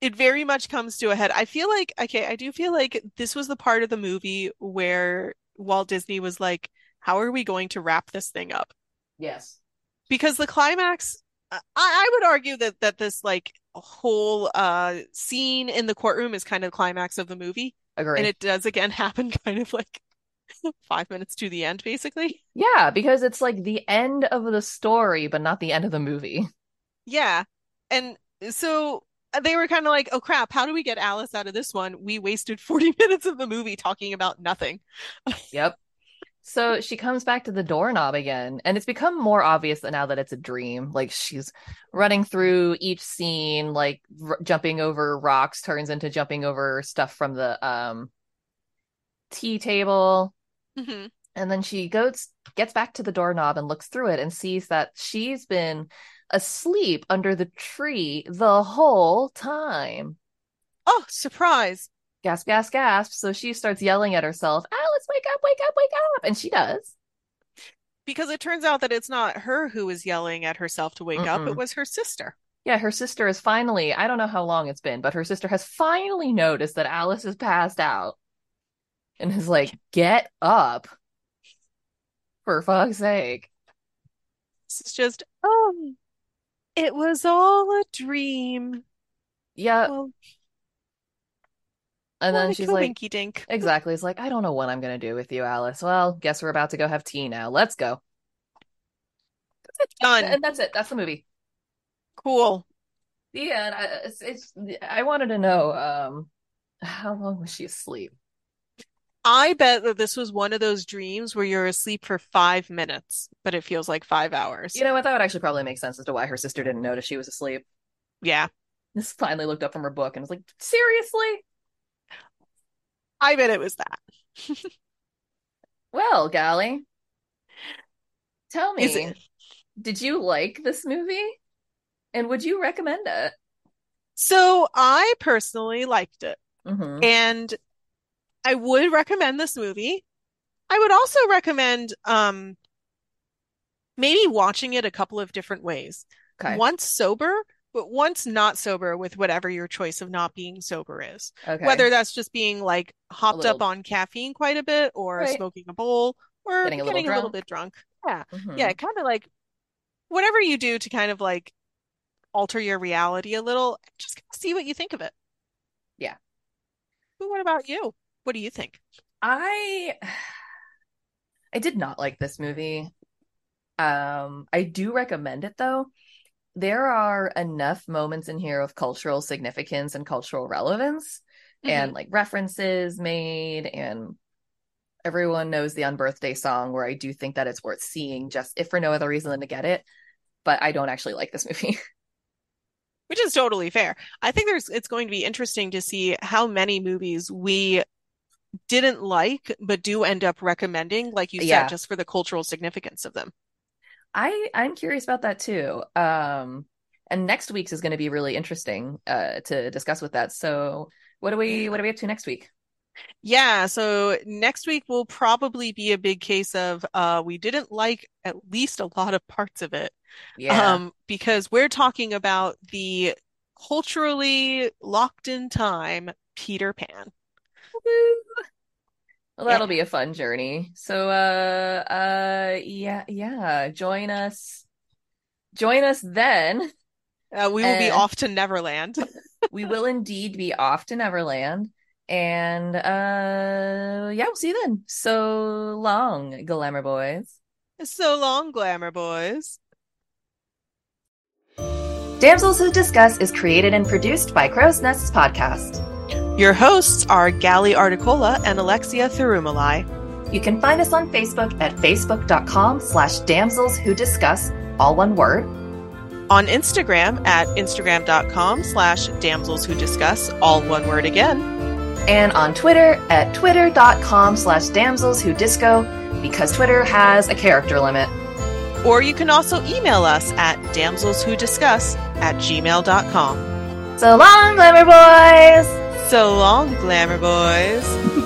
it very much comes to a head. I feel like okay, I do feel like this was the part of the movie where Walt Disney was like, how are we going to wrap this thing up? yes because the climax I, I would argue that that this like whole uh scene in the courtroom is kind of the climax of the movie. Agree. And it does again happen kind of like five minutes to the end basically. Yeah because it's like the end of the story but not the end of the movie. Yeah. And so uh, they were kind of like oh crap how do we get Alice out of this one? We wasted 40 minutes of the movie talking about nothing. Yep. So she comes back to the doorknob again, and it's become more obvious that now that it's a dream. Like she's running through each scene, like r- jumping over rocks turns into jumping over stuff from the um tea table, Mhm. and then she goes gets back to the doorknob and looks through it and sees that she's been asleep under the tree the whole time. oh surprise Gasp, gasp, gasp. So she starts yelling at herself, Alice, wake up, wake up, wake up. And she does. because it turns out that it's not her who is yelling at herself to wake up Mm-mm. it was her sister Yeah, her sister is finally, I don't know how long it's been, but her sister has finally noticed that Alice is passed out and is like, get up. For fuck's sake. This is just, oh, it was all a dream. Yeah. Well, And then she's like, dink. exactly. It's like, I don't know what I'm going to do with you, Alice. Well, guess we're about to go have tea now. Let's go. Done. And that's it. That's the movie. Cool. Yeah. And I, it's, it's, I wanted to know, um, how long was she asleep? I bet that this was one of those dreams where you're asleep for five minutes, but it feels like five hours. You know what? That would actually probably make sense as to why her sister didn't notice she was asleep. Yeah, This finally looked up from her book and was like, seriously? I bet it was that. Well, Golly, tell me, it? did you like this movie? And would you recommend it? So I personally liked it, hmm and I would recommend this movie. I would also recommend um maybe watching it a couple of different ways. Okay. Once sober, but once not sober with whatever your choice of not being sober is. Okay. Whether that's just being like hopped up on caffeine quite a bit or Right. smoking a bowl or Getting a little getting a little bit drunk. Yeah. Mhm. Yeah, kind of like whatever you do to kind of like alter your reality a little, just kind of see what you think of it. Yeah. But what about you? What do you think? I I did not like this movie. Um, I do recommend it though. There are enough moments in here of cultural significance and cultural relevance and mm-hmm. like references made and everyone knows the unbirthday song where I do think that it's worth seeing just if for no other reason than to get it. But I don't actually like this movie. Which is totally fair. I think there's it's going to be interesting to see how many movies we didn't like but do end up recommending, like you said, Yeah. just for the cultural significance of them. I I'm curious about that too. Um, and next week's is going to be really interesting uh to discuss with that. So what do we what do we up to next week? Yeah, so next week will probably be a big case of uh we didn't like at least a lot of parts of it. Yeah. Um because we're talking about the culturally locked in time Peter Pan. Well, that'll be a fun journey. So uh uh yeah, yeah, join us join us then. Uh, we will be off to Neverland. We will indeed be off to Neverland. And uh yeah, we'll see you then. So long, glamour boys. So long, glamour boys. Damsels Who Discuss is created and produced by Crow's Nests Podcast. Your hosts are Gally Articola and Alexia Thirumalai. You can find us on Facebook at facebook.com slash damsels who discuss, all one word. On Instagram at instagram.com slash damsels who discuss, all one word again. And on Twitter at twitter.com slash damsels who disco, because Twitter has a character limit. Or you can also email us at damselswhodiscuss at gmail.com. So long, glamour boys! So long, glamour boys.